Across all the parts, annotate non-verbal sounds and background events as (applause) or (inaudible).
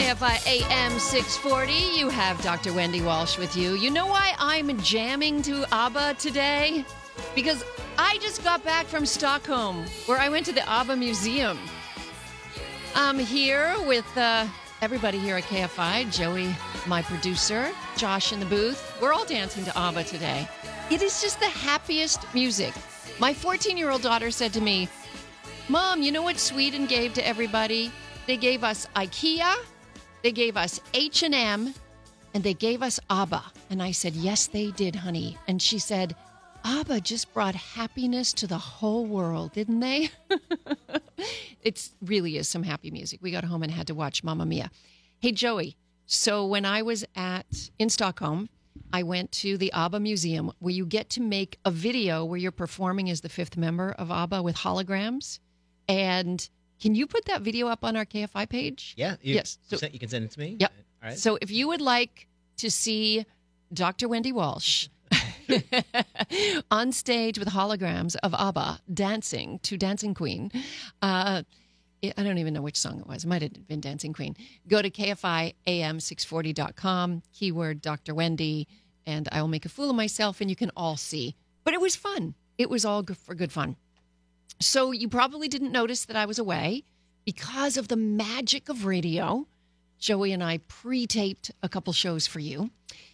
KFI AM 640. You have Dr. Wendy Walsh with you. You know why I'm jamming to ABBA today? Because I just got back from Stockholm, where I went to the ABBA Museum. I'm here with uh, everybody here at KFI Joey, my producer, Josh in the booth. We're all dancing to ABBA today. It is just the happiest music. My 14 year old daughter said to me, Mom, you know what Sweden gave to everybody? They gave us IKEA, they gave us H&M, and they gave us ABBA. And I said, "Yes, they did, honey." And she said, "ABBA just brought happiness to the whole world, didn't they?" (laughs) it really is some happy music. We got home and had to watch Mamma Mia. Hey, Joey. So when I was at in Stockholm, I went to the ABBA Museum where you get to make a video where you're performing as the fifth member of ABBA with holograms. And can you put that video up on our KFI page? Yeah. You, Yes. You, So- you can send it to me. Yep. All right. So if you would like to see Dr. Wendy Walsh (laughs) (laughs) on stage with holograms of ABBA dancing to Dancing Queen, uh, I don't even know which song it was. It might have been Dancing Queen. Go to KFIAM640.com, keyword Dr. Wendy, and I will make a fool of myself and you can all see. But it was fun. It was all for good fun. So you probably didn't notice that I was away because of the magic of radio. Joey and I pre taped a couple shows for you.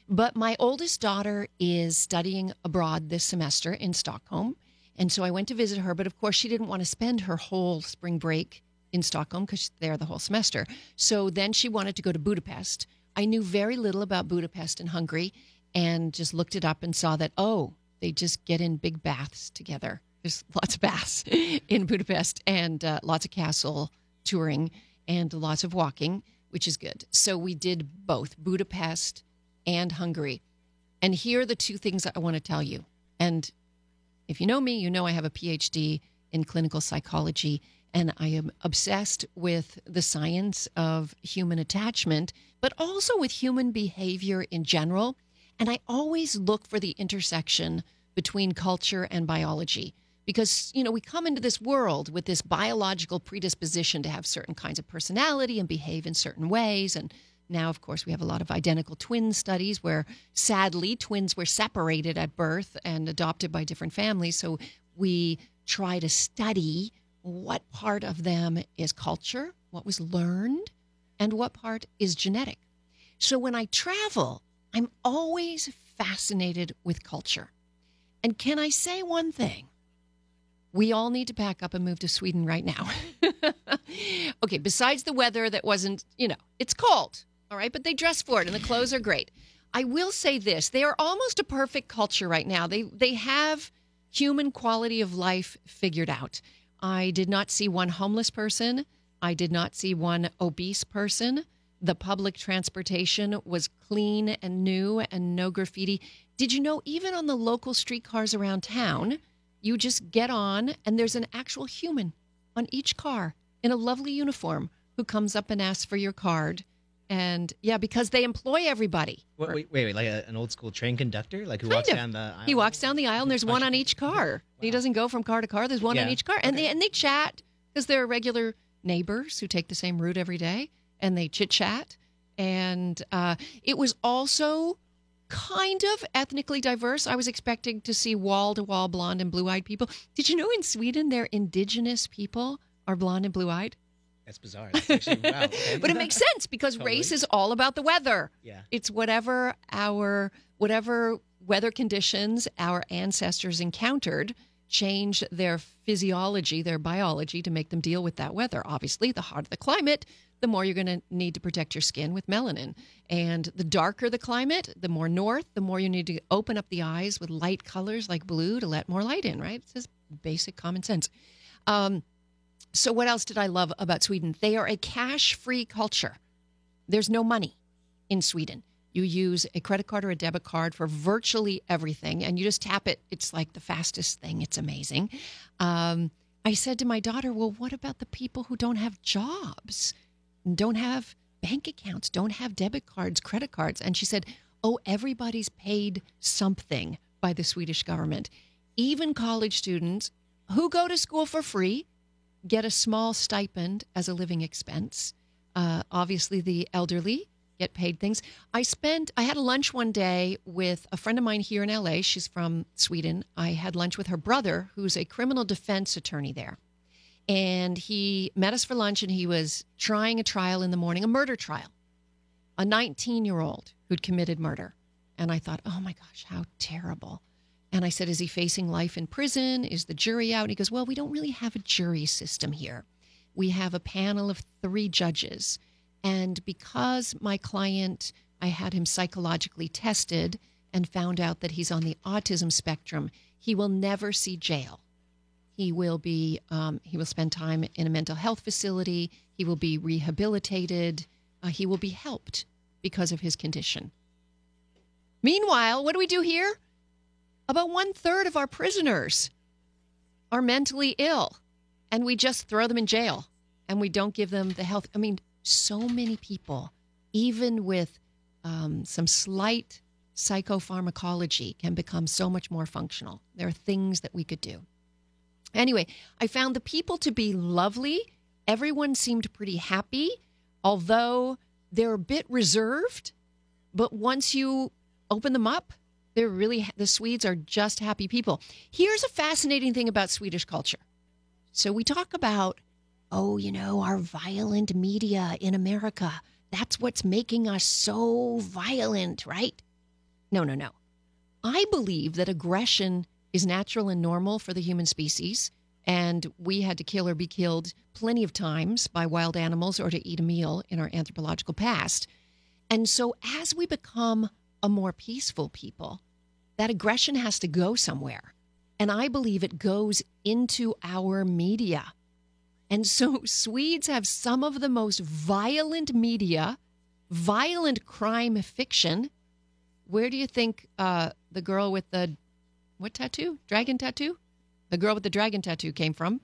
But my oldest daughter is studying abroad this semester in Stockholm. And so I went to visit her. But of course, she didn't want to spend her whole spring break in Stockholm because she's there the whole semester. So then she wanted to go to Budapest. I knew very little about Budapest and Hungary and just looked it up and saw that, oh, they just get in big baths together. There's (laughs) lots of baths in Budapest and uh, lots of castle touring and lots of walking, which is good. So we did both Budapest and Hungary. And here are the two things I want to tell you. And if you know me, you know I have a PhD in clinical psychology and I am obsessed with the science of human attachment, but also with human behavior in general. And I always look for the intersection between culture and biology because, you know, we come into this world with this biological predisposition to have certain kinds of personality and behave in certain ways. And now, of course, we have a lot of identical twin studies where sadly twins were separated at birth and adopted by different families. So we try to study what part of them is culture, what was learned, and what part is genetic. So when I travel, I'm always fascinated with culture. And can I say one thing? We all need to pack up and move to Sweden right now. (laughs) okay, besides the weather that wasn't, you know, it's cold, all right, but they dress for it and the clothes are great. I will say this, they are almost a perfect culture right now. They they have human quality of life figured out. I did not see one homeless person. I did not see one obese person. The public transportation was clean and new and no graffiti. Did you know, even on the local streetcars around town, you just get on and there's an actual human on each car in a lovely uniform who comes up and asks for your card. And yeah, because they employ everybody. Wait, wait, wait, wait, like a, an old school train conductor, like who Kind walks of. down the aisle. He walks down the aisle and there's one on each car. He doesn't go from car to car. There's one on each car, and they and they chat because they're regular neighbors who take the same route every day, and they chit chat. And uh, it was also kind of ethnically diverse. I was expecting to see wall to wall blonde and blue eyed people. Did you know in Sweden their indigenous people are blonde and blue eyed? That's bizarre. That's actually, wow. (laughs) okay. But it makes sense because race is all about the weather. Yeah. It's whatever our whatever weather conditions our ancestors encountered changed their physiology, their biology to make them deal with that weather. Obviously, the hotter the climate, the more you're going to need to protect your skin with melanin. And the darker the climate, the more north, the more you need to open up the eyes with light colors like blue to let more light in, right? It's just basic common sense. Um, so, what else did I love about Sweden? They are a cash free culture. There's no money in Sweden. You use a credit card or a debit card for virtually everything, and you just tap it. It's like the fastest thing. It's amazing. Um, I said to my daughter, Well, what about the people who don't have jobs, don't have bank accounts, don't have debit cards, credit cards? And she said, Oh, everybody's paid something by the Swedish government. Even college students who go to school for free get a small stipend as a living expense. Uh, obviously, the elderly get paid things. I spent, I had a lunch one day with a friend of mine here in LA. She's from Sweden. I had lunch with her brother, who's a criminal defense attorney there. And he met us for lunch and he was trying a trial in the morning, a murder trial, a 19 year old who'd committed murder. And I thought, oh my gosh, how terrible. And I said, is he facing life in prison? Is the jury out? And he goes, well, we don't really have a jury system here. We have a panel of three judges. And because my client, I had him psychologically tested and found out that he's on the autism spectrum, he will never see jail. He will be, um, he will spend time in a mental health facility. He will be rehabilitated. Uh, he will be helped because of his condition. Meanwhile, what do we do here? About one third of our prisoners are mentally ill, and we just throw them in jail and we don't give them the health. I mean, so many people, even with um, some slight psychopharmacology, can become so much more functional. There are things that we could do. Anyway, I found the people to be lovely. Everyone seemed pretty happy, although they're a bit reserved. But once you open them up, they're really, the Swedes are just happy people. Here's a fascinating thing about Swedish culture. So we talk about, oh, you know, our violent media in America. That's what's making us so violent, right? No, no, no. I believe that aggression is natural and normal for the human species. And we had to kill or be killed plenty of times by wild animals or to eat a meal in our anthropological past. And so, as we become a more peaceful people, that aggression has to go somewhere. And I believe it goes into our media. And so, (laughs) Swedes have some of the most violent media, violent crime fiction. Where do you think uh, the girl with the what tattoo? Dragon tattoo? The girl with the dragon tattoo came from.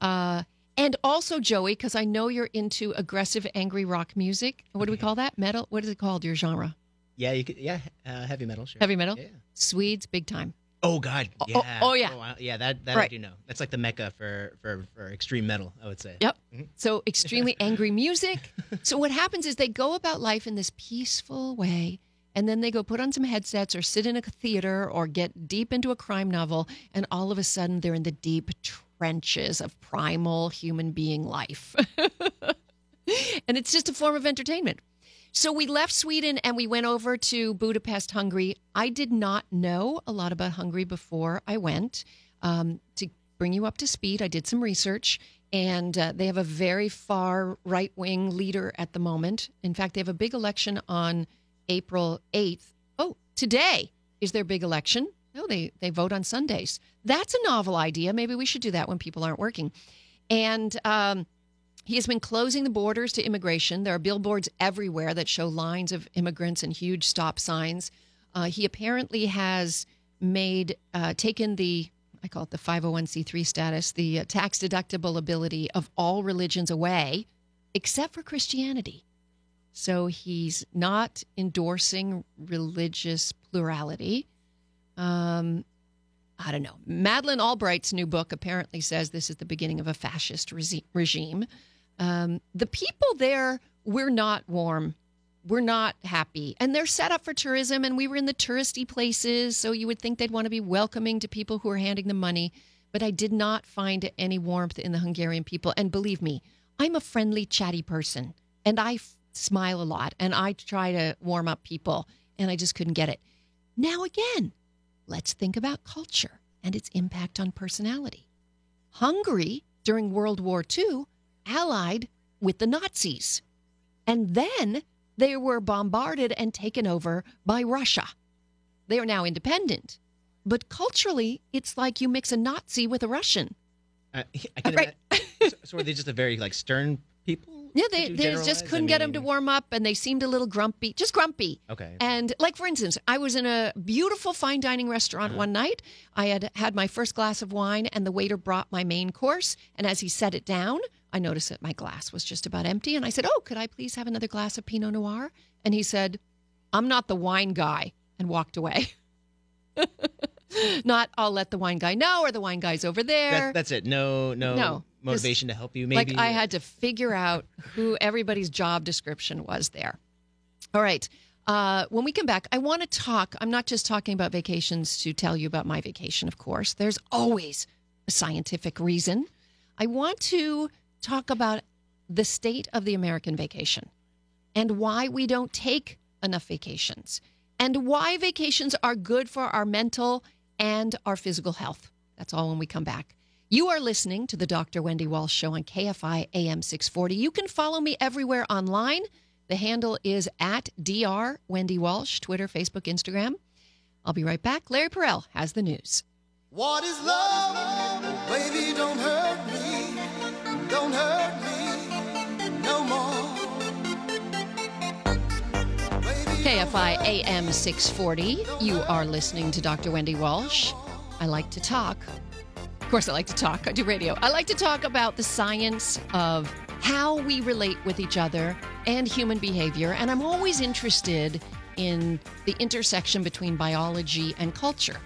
Uh, and also, Joey, because I know you're into aggressive, angry rock music. What do we call that? Metal? What is it called, your genre? Yeah, you could. Yeah, uh, heavy metal. Sure. Heavy metal? Yeah. Swedes, big time. Oh God. Oh, Yeah. oh, oh, yeah. wow. Yeah. That that I do know. That's like the mecca for for for extreme metal. I would say. Yep. Mhm. So extremely (laughs) angry music. So what happens is they go about life in this peaceful way, and then they go put on some headsets or sit in a theater or get deep into a crime novel, and all of a sudden they're in the deep trenches of primal human being life. (laughs) and it's just a form of entertainment. So we left Sweden and we went over to Budapest, Hungary. I did not know a lot about Hungary before I went. Um, to bring you up to speed, I did some research, and uh, they have a very far right wing leader at the moment. In fact, they have a big election on April 8th. Oh, today is their big election. No, they, they vote on Sundays. That's a novel idea. Maybe we should do that when people aren't working. And um, he has been closing the borders to immigration. There are billboards everywhere that show lines of immigrants and huge stop signs. Uh, he apparently has made, uh, taken the, I call it the 501c3 status, the uh, tax deductible ability of all religions away, except for Christianity. So he's not endorsing religious plurality. Um, I don't know. Madeleine Albright's new book apparently says this is the beginning of a fascist resi- regime. Um, the people there, we're not warm. We're not happy. And they're set up for tourism, and we were in the touristy places, so you would think they'd want to be welcoming to people who are handing them money. But I did not find any warmth in the Hungarian people. And believe me, I'm a friendly, chatty person, and I f- smile a lot, and I try to warm up people, and I just couldn't get it. Now, again, let's think about culture and its impact on personality. Hungary, during World War II, allied with the Nazis. And then they were bombarded and taken over by Russia. They are now independent. But culturally, it's like you mix a Nazi with a Russian. I, I can Right. so, so are they just a very like stern people? (laughs) Yeah, they, they just couldn't get them to warm up, and they seemed a little grumpy, just grumpy. Okay. And like for instance, I was in a beautiful fine dining restaurant Uh-huh. one night. I had had my first glass of wine and the waiter brought my main course, and as he set it down, I noticed that my glass was just about empty and I said, "Oh, could I please have another glass of Pinot Noir?" And he said, "I'm not the wine guy." And walked away. (laughs) Not I'll let the wine guy know or the wine guy's over there. That, that's it. No, no, No. motivation to help you. Maybe Like I had to figure out who everybody's job description was there. All right. Uh, when we come back, I want to talk. I'm not just talking about vacations to tell you about my vacation, of course. There's always a scientific reason. I want to talk about the state of the American vacation and why we don't take enough vacations and why vacations are good for our mental and our physical health. That's all when we come back. You are listening to the Dr. Wendy Walsh Show on KFI AM 640. You can follow me everywhere online. The handle is at Dr. Wendy Walsh, Twitter, Facebook, Instagram. I'll be right back. Larry Perel has the news. What is love? Baby, don't hurt me. Don't hurt me no more. Baby, KFI AM 640. You are listening to Dr. Wendy Walsh. I like to talk. Of course, I like to talk. I do radio. I like to talk about the science of how we relate with each other and human behavior. And I'm always interested in the intersection between biology and culture.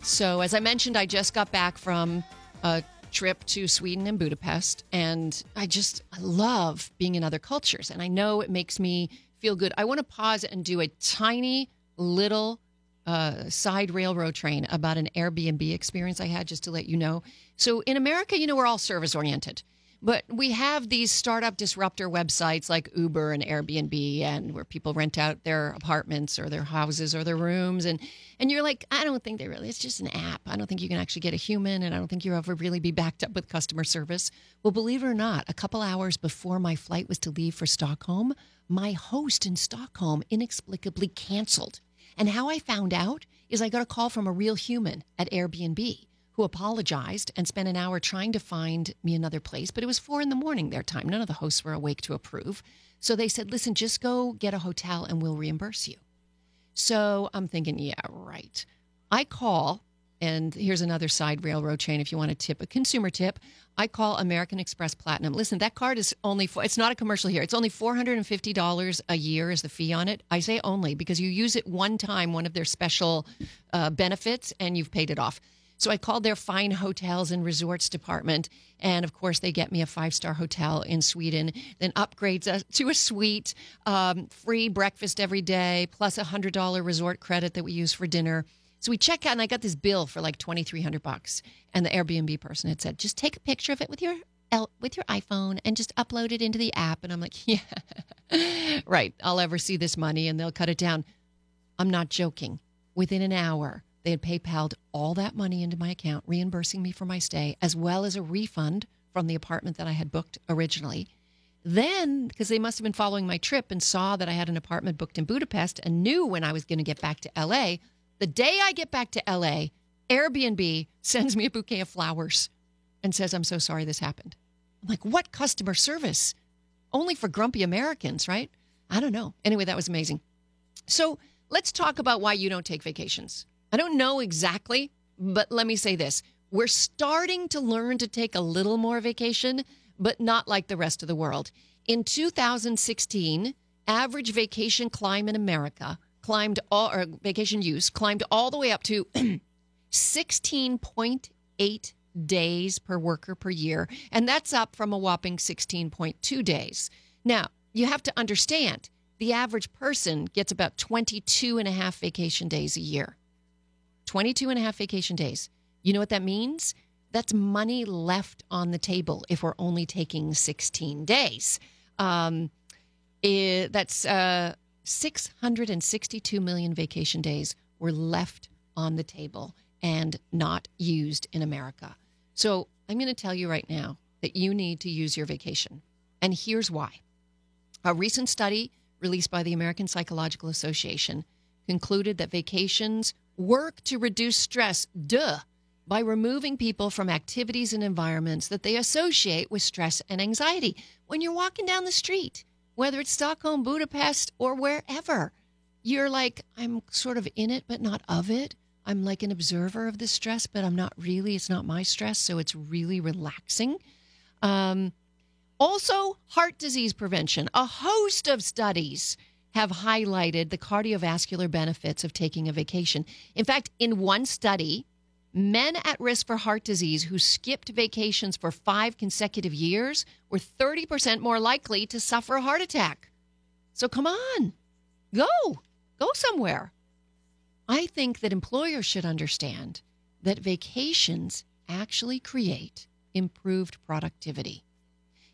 So, as I mentioned, I just got back from a trip to Sweden and Budapest, and I just I love being in other cultures, and I know it makes me feel good. I want to pause and do a tiny little uh, side railroad train about an Airbnb experience I had, just to let you know. So, in America, you know, we're all service oriented. But we have these startup disruptor websites like Uber and Airbnb, and where people rent out their apartments or their houses or their rooms, and and you're like, I don't think they really. It's just an app. I don't think you can actually get a human, and I don't think you ever really be backed up with customer service. Well, believe it or not, a couple hours before my flight was to leave for Stockholm, my host in Stockholm inexplicably canceled. And how I found out is I got a call from a real human at Airbnb who apologized and spent an hour trying to find me another place. But it was four in the morning their time. None of the hosts were awake to approve. So they said, listen, just go get a hotel and we'll reimburse you. So I'm thinking, yeah, right. I call, and here's another side railroad chain if you want to tip a consumer tip. I call American Express Platinum. Listen, that card is only, for, it's not a commercial here. It's only $450 a year is the fee on it. I say only because you use it one time, one of their special uh, benefits, and you've paid it off. So I called their fine hotels and resorts department. And of course, they get me a five star hotel in Sweden, then upgrades us to a suite, um, free breakfast every day, plus a $100 resort credit that we use for dinner. So we check out, and I got this bill for like 2300 bucks. And the Airbnb person had said, just take a picture of it with your with your iPhone and just upload it into the app. And I'm like, (laughs) yeah, right. I'll ever see this money and they'll cut it down. I'm not joking. Within an hour, they had PayPal'd all that money into my account, reimbursing me for my stay, as well as a refund from the apartment that I had booked originally. Then, because they must have been following my trip and saw that I had an apartment booked in Budapest and knew when I was going to get back to LA, the day I get back to LA, Airbnb sends me a bouquet of flowers and says, I'm so sorry this happened. I'm like, what customer service? Only for grumpy Americans, right? I don't know. Anyway, that was amazing. So let's talk about why you don't take vacations. I don't know exactly, but let me say this. We're starting to learn to take a little more vacation, but not like the rest of the world. In 2016, average vacation climb in America climbed all, or vacation use climbed all the way up to (clears throat) 16.8 days per worker per year. And that's up from a whopping 16.2 days. Now, you have to understand the average person gets about 22 and a half vacation days a year. 22 and a half vacation days. You know what that means? That's money left on the table if we're only taking 16 days. Um, it, that's uh, 662 million vacation days were left on the table and not used in America. So I'm going to tell you right now that you need to use your vacation. And here's why. A recent study released by the American Psychological Association concluded that vacations work to reduce stress, duh, by removing people from activities and environments that they associate with stress and anxiety. When you're walking down the street, whether it's Stockholm, Budapest, or wherever, you're like, I'm sort of in it, but not of it. I'm like an observer of the stress, but I'm not really. It's not my stress, so it's really relaxing. Um, also, heart disease prevention. A host of studies have highlighted the cardiovascular benefits of taking a vacation. In fact, in one study, Men at risk for heart disease who skipped vacations for five consecutive years were 30% more likely to suffer a heart attack. So come on, go, go somewhere. I think that employers should understand that vacations actually create improved productivity.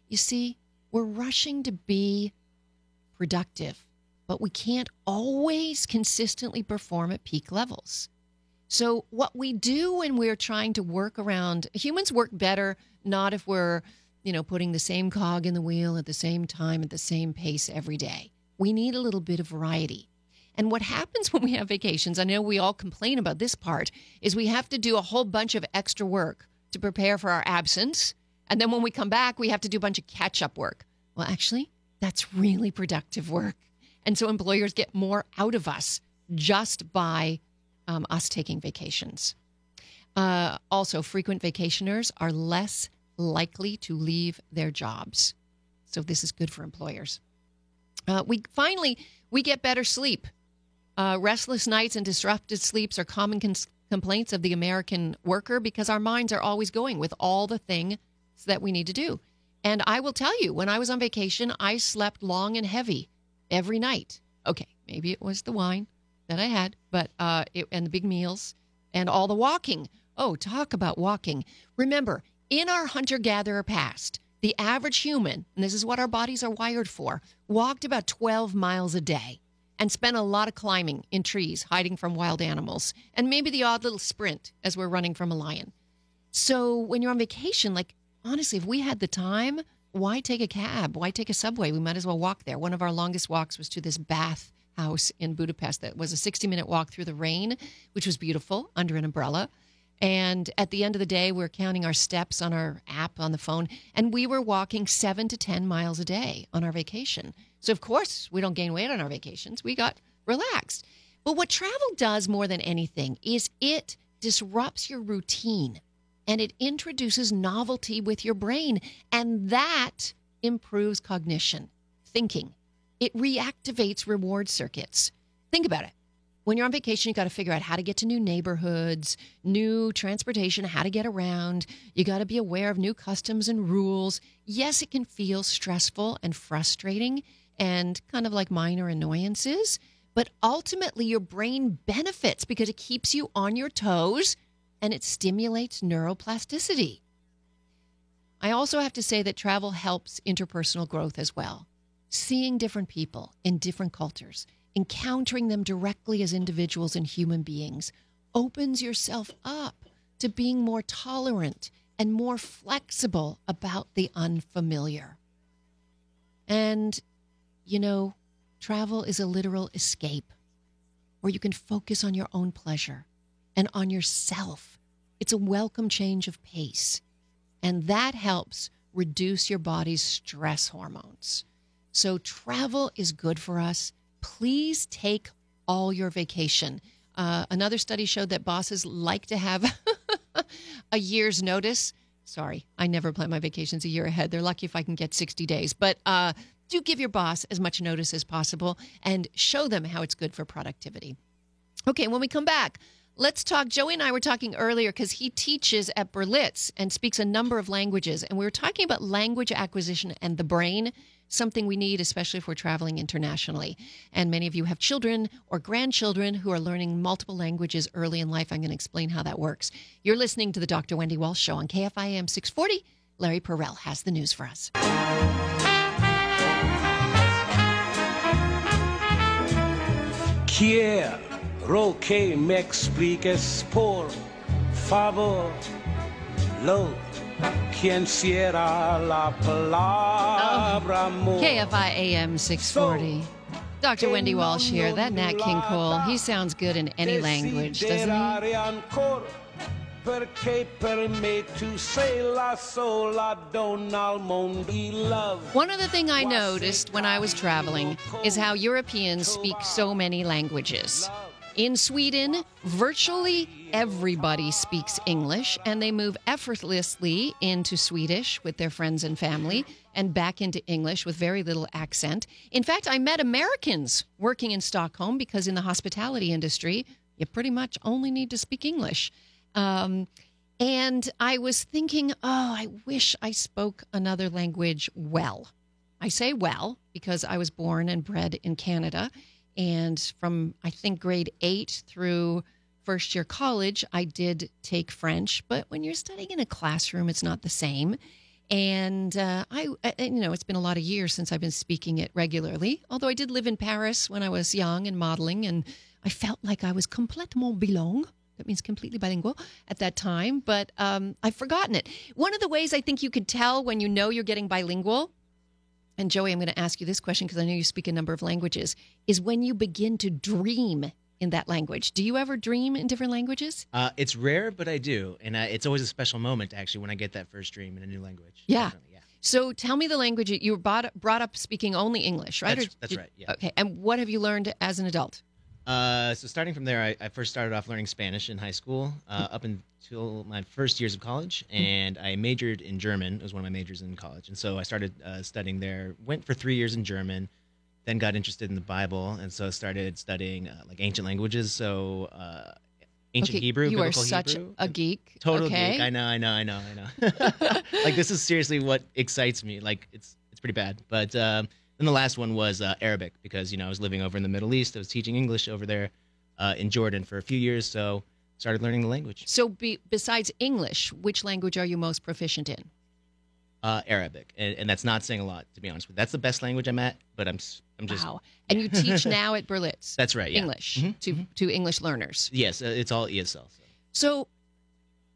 You see, we're rushing to be productive, but we can't always consistently perform at peak levels. So, what we do when we're trying to work around humans work better not if we're, you know, putting the same cog in the wheel at the same time at the same pace every day. We need a little bit of variety. And what happens (laughs) when we have vacations, I know we all complain about this part, is we have to do a whole bunch of extra work to prepare for our absence. And then when we come back, we have to do a bunch of catch up work. Well, actually, that's really productive work. And so employers get more out of us just by um, us taking vacations. Uh, also, frequent vacationers are less likely to leave their jobs. So this is good for employers. Uh, we finally we get better sleep. Uh, restless nights and disrupted sleeps are common cons- complaints of the American worker because our minds are always going with all the things that we need to do. And I will tell you, when I was on vacation, I slept long and heavy every night. Okay, maybe it was the wine, that I had, but uh, it, and the big meals and all the walking. Oh, talk about walking. Remember, in our hunter gatherer past, the average human, and this is what our bodies are wired for, walked about 12 miles a day and spent a lot of climbing in trees, hiding from wild animals, and maybe the odd little sprint as we're running from a lion. So when you're on vacation, like honestly, if we had the time, why take a cab? Why take a subway? We might as well walk there. One of our longest walks was to this bath house in Budapest that was a 60 minute walk through the rain, which was beautiful under an umbrella. And at the end of the day, we are counting our steps on our app on the phone, and we were walking seven to 10 miles a day on our vacation. So, of course, we don't gain weight on our vacations. We got relaxed. But what travel does more than anything is it disrupts your routine and it introduces novelty with your brain. And that improves cognition, thinking, it reactivates reward circuits. Think about it. When you're on vacation, you got to figure out how to get to new neighborhoods, new transportation, how to get around. You got to be aware of new customs and rules. Yes, it can feel stressful and frustrating and kind of like minor annoyances, but ultimately your brain benefits because it keeps you on your toes and it stimulates neuroplasticity. I also have to say that travel helps interpersonal growth as well seeing different people in different cultures, encountering them directly as individuals and human beings, opens yourself up to being more tolerant and more flexible about the unfamiliar. And, you know, travel is a literal escape where you can focus on your own pleasure and on yourself. It's a welcome change of pace. And that helps reduce your body's stress hormones. So travel is good for us. Please take all your vacation. Uh, another study showed that bosses like to have (laughs) a year's notice. Sorry, I never plan my vacations a year ahead. They're lucky if I can get 60 days. But uh, do give your boss as much notice as possible and show them how it's good for productivity. Okay, when we come back, let's talk. Joey and I were talking earlier because he teaches at Berlitz and speaks a number of languages. And we were talking about language acquisition and the brain something we need, especially if we're traveling internationally. And many of you have children or grandchildren who are learning multiple languages early in life. I'm going to explain how that works. You're listening to the Dr. Wendy Walsh Show on KFI AM 640. Larry Perel has the news for us. Quiero que me expliques por favor lo quien cierra la palabra amor. KFI AM 640. Dr. Wendy Walsh here. That Nat King Cole, he sounds good in any language, doesn't he? One other thing I noticed when I was traveling is how Europeans speak so many languages. In Sweden, virtually everybody speaks English and they move effortlessly into Swedish with their friends and family and back into English with very little accent. In fact, I met Americans working in Stockholm because in the hospitality industry, you pretty much only need to speak English. Um, and I was thinking, oh, I wish I spoke another language well. I say well because I was born and bred in Canada. And from, I think, grade eight through first year college, I did take French. But when you're studying in a classroom, it's not the same. And uh, I, I- you know, it's been a lot of years since I've been speaking it regularly. Although I did live in Paris when I was young and modeling, and I felt like I was complètement bilingue. That means completely bilingual at that time, but um, I've forgotten it. One of the ways I think you could tell when you know you're getting bilingual, and Joey, I'm going to ask you this question because I know you speak a number of languages, is when you begin to dream in that language. Do you ever dream in different languages? Uh, it's rare, but I do, and uh, it's always a special moment actually when I get that first dream in a new language. Yeah. Yeah. So tell me the language you- were brought, brought up speaking only English, right? That's- Or that's did- right, yeah. Okay. And what have you learned as an adult? Uh, so starting from there, I, I first started off learning Spanish in high school, uh, up until my first years of college, and I majored in German. It was one of my majors in college, and so I started uh, studying there. Went for three years in German, then got interested in the Bible, and so started studying uh, like ancient languages. So uh, ancient Okay, Hebrew, You are such Hebrew. a geek. Total okay. geek. I know, I know, I know, I know. (laughs) (laughs) like this is seriously what excites me. Like it's it's pretty bad. But um, then the last one was uh, Arabic because you know I was living over in the Middle East. I was teaching English over there uh, in Jordan for a few years, so started learning the language. So, be, besides English, which language are you most proficient in? Uh, Arabic, and, and that's not saying a lot to be honest with. you. That's the best language I'm at, but I'm I'm just wow. And you teach (laughs) now at Berlitz that's right. Yeah. English Mhm, to, to English learners. Yes, uh, it's all ESL. So. So,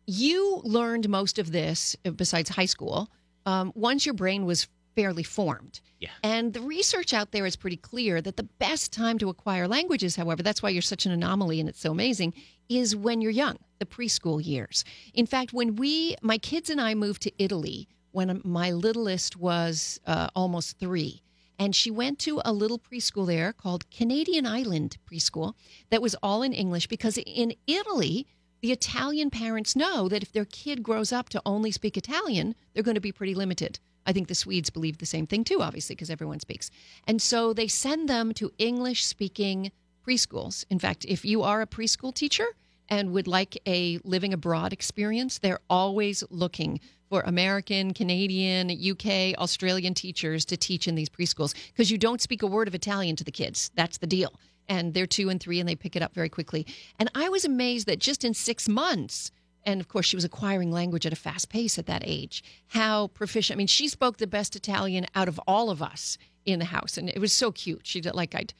you learned most of this uh, besides high school um, once your brain was fairly formed. Yeah. And the research out there is pretty clear that the best time to acquire languages, however, that's why you're such an anomaly and it's so amazing, is when you're young, the preschool years. In fact, when we, my kids and I moved to Italy when my littlest was uh, almost three, and she went to a little preschool there called Canadian Island Preschool that was all in English because in Italy, the Italian parents know that if their kid grows up to only speak Italian, they're going to be pretty limited. I think the Swedes believe the same thing too, obviously, because everyone speaks. And so they send them to English speaking preschools. In fact, if you are a preschool teacher and would like a living abroad experience, they're always looking for American, Canadian, UK, Australian teachers to teach in these preschools because you don't speak a word of Italian to the kids. That's the deal. And they're two and three and they pick it up very quickly. And I was amazed that just in six months, and of course she was acquiring language at a fast pace at that age, how proficient. I mean, she spoke the best Italian out of all of us in the house. And it was so cute. She did like I'd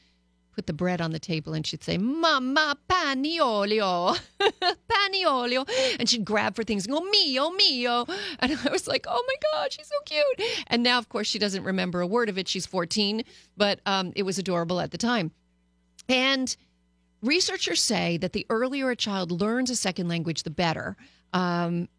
put the bread on the table and she'd say, Mamma paniolio, (laughs) paniolio. And she'd grab for things and go, mio, mio. And I was like, oh my God, she's so cute. And now, of course, she doesn't remember a word of it. She's 14, but um, it was adorable at the time. And researchers say that the earlier a child learns a second language, the better. Um,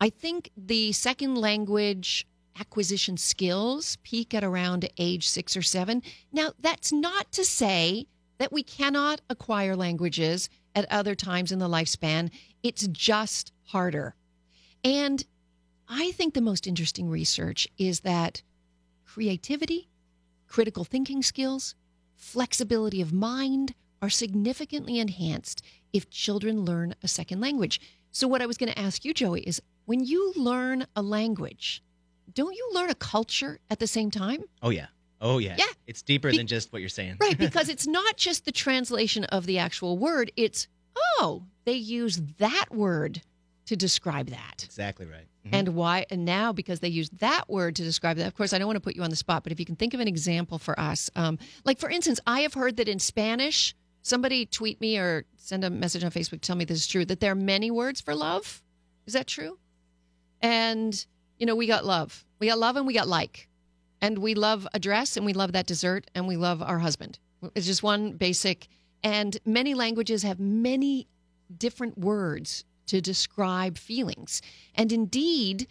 I think the second language acquisition skills peak at around age six or seven. Now, that's not to say that we cannot acquire languages at other times in the lifespan, it's just harder. And I think the most interesting research is that creativity, critical thinking skills, flexibility of mind are significantly enhanced if children learn a second language. So, what I was going to ask you, Joey, is when you learn a language, don't you learn a culture at the same time? Oh yeah. Oh yeah. Yeah. It's deeper Be- than just what you're saying. Right, because (laughs) it's not just the translation of the actual word, it's, oh, they use that word to describe that. Exactly right. Mhm. And why? And now, because they use that word to describe that, of course, I don't want to put you on the spot, but if you can think of an example for us, um, like for instance, I have heard that in Spanish, somebody tweet me or send a message on Facebook, tell me this is true, that there are many words for love. Is that true? And, you know, we got love. We got love and we got like. And we love a dress and we love that dessert and we love our husband. It's just one basic. And many languages have many different words to describe feelings. And indeed,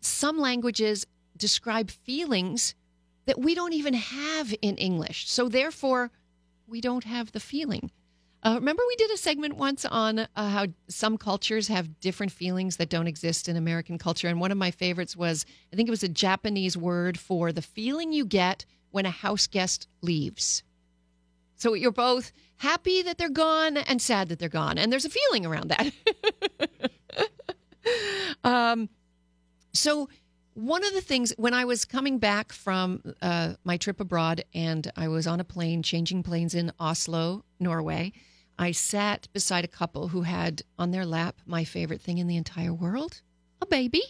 some languages describe feelings that we don't even have in English. So therefore, we don't have the feeling. Uh, remember, we did a segment once on uh, how some cultures have different feelings that don't exist in American culture. And one of my favorites was I think it was a Japanese word for the feeling you get when a house guest leaves. So you're both happy that they're gone and sad that they're gone. And there's a feeling around that. (laughs) Um, so one of the things when I was coming back from uh, my trip abroad and I was on a plane changing planes in Oslo, Norway, I sat beside a couple who had on their lap my favorite thing in the entire world, a baby.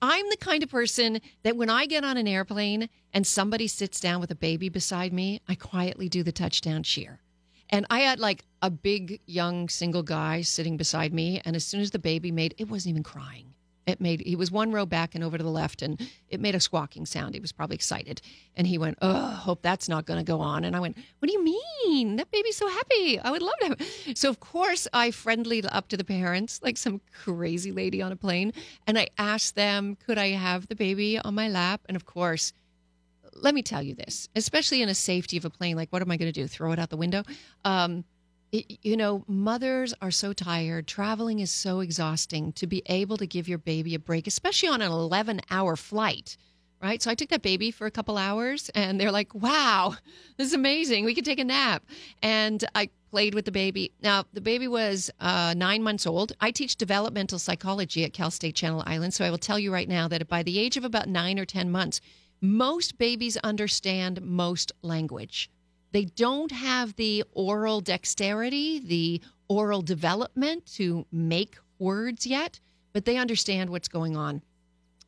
I'm the kind of person that when I get on an airplane and somebody sits down with a baby beside me, I quietly do the touchdown cheer. And I had like a big young single guy sitting beside me, and as soon as the baby made, it wasn't even crying. It made he was one row back and over to the left, and it made a squawking sound. He was probably excited, and he went, "Oh, hope that's not going to go on." And I went, "What do you mean? That baby's so happy. I would love to." Have. So of course I friendlied up to the parents like some crazy lady on a plane, and I asked them, "Could I have the baby on my lap?" And of course let me tell you this, especially in a safety of a plane, like what am I going to do? Throw it out the window? Um, you know, mothers are so tired. Traveling is so exhausting. To be able to give your baby a break, especially on an 11 hour flight, right? So I took that baby for a couple hours and they're like, wow, this is amazing. We can take a nap. And I played with the baby. Now, the baby was uh, nine months old. I teach developmental psychology at Cal State Channel Islands. So I will tell you right now that by the age of about nine or 10 months, most babies understand most language. They don't have the oral dexterity, the oral development to make words yet, but they understand what's going on.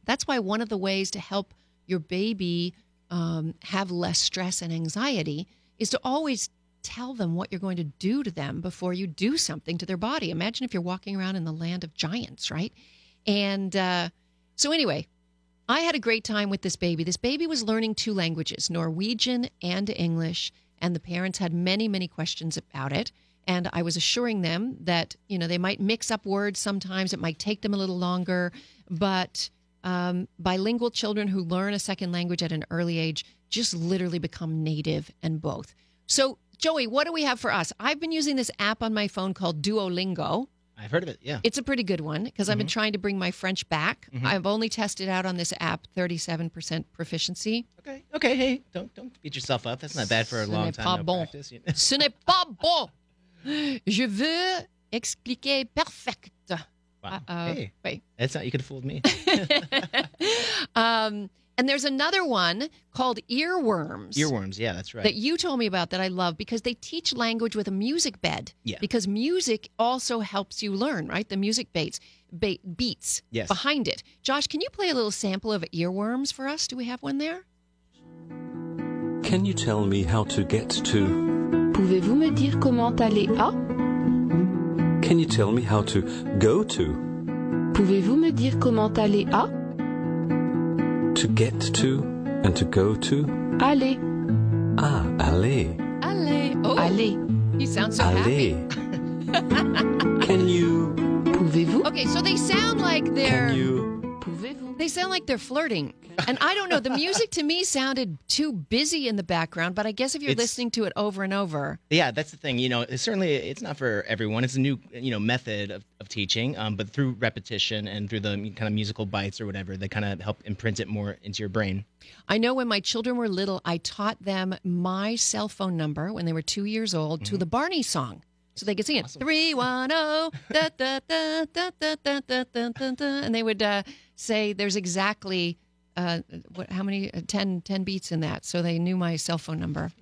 That's why one of the ways to help your baby um, have less stress and anxiety is to always tell them what you're going to do to them before you do something to their body. Imagine if you're walking around in the land of giants, right? And uh, so, anyway, I had a great time with this baby. This baby was learning two languages, Norwegian and English, and the parents had many, many questions about it. And I was assuring them that, you know, they might mix up words sometimes, it might take them a little longer, but um, bilingual children who learn a second language at an early age just literally become native and both. So, Joey, what do we have for us? I've been using this app on my phone called Duolingo. I've heard of it. Yeah. It's a pretty good one because I've been trying to bring my French back. I've only tested out on this app 37% proficiency. Okay. Okay. Hey, don't don't beat yourself up. That's not bad for a Ce long n'est time. pas no bon. practice, you know. Ce n'est pas bon. Je veux expliquer perfect. Wow. Uh, hey, wait. that's not. You could have fooled me. (laughs) Um, and there's another one called Earworms. Earworms. Yeah, that's right. that you told me about that I love because they teach language with a music bed. Yeah. Because music also helps you learn, right? The music beats, ba- beats Yes. behind it. Josh, can you play a little sample of earworms for us? Do we have one there? Can you tell me how to get to? Pouvez-vous me dire comment aller à Can you tell me how to go to? Pouvez-vous me dire comment aller à To get to and to go to? Aller. Ah, aller. Allez. Oh, Aller. you sound so happy. Aller. Can you? Pouvez-vous Okay, so they sound like they're Can you? They sound like they're flirting. And I don't know, the music to me sounded too busy in the background, but I guess if you're It's- listening to it over and over, Yeah, that's the thing. You know, it's certainly it's not for everyone. It's a new you know method of, of teaching, um, but through repetition and through the kind of musical bites or whatever, they kind of help imprint it more into your brain. I know when my children were little, I taught them my cell phone number when they were two years old to the Barney song. So they could sing it. 310 da, da, da, da, da, da, da, da, da, da. And they would uh, say there's exactly uh, what, how many, uh, 10, 10 beats in that. So they knew my cell phone number.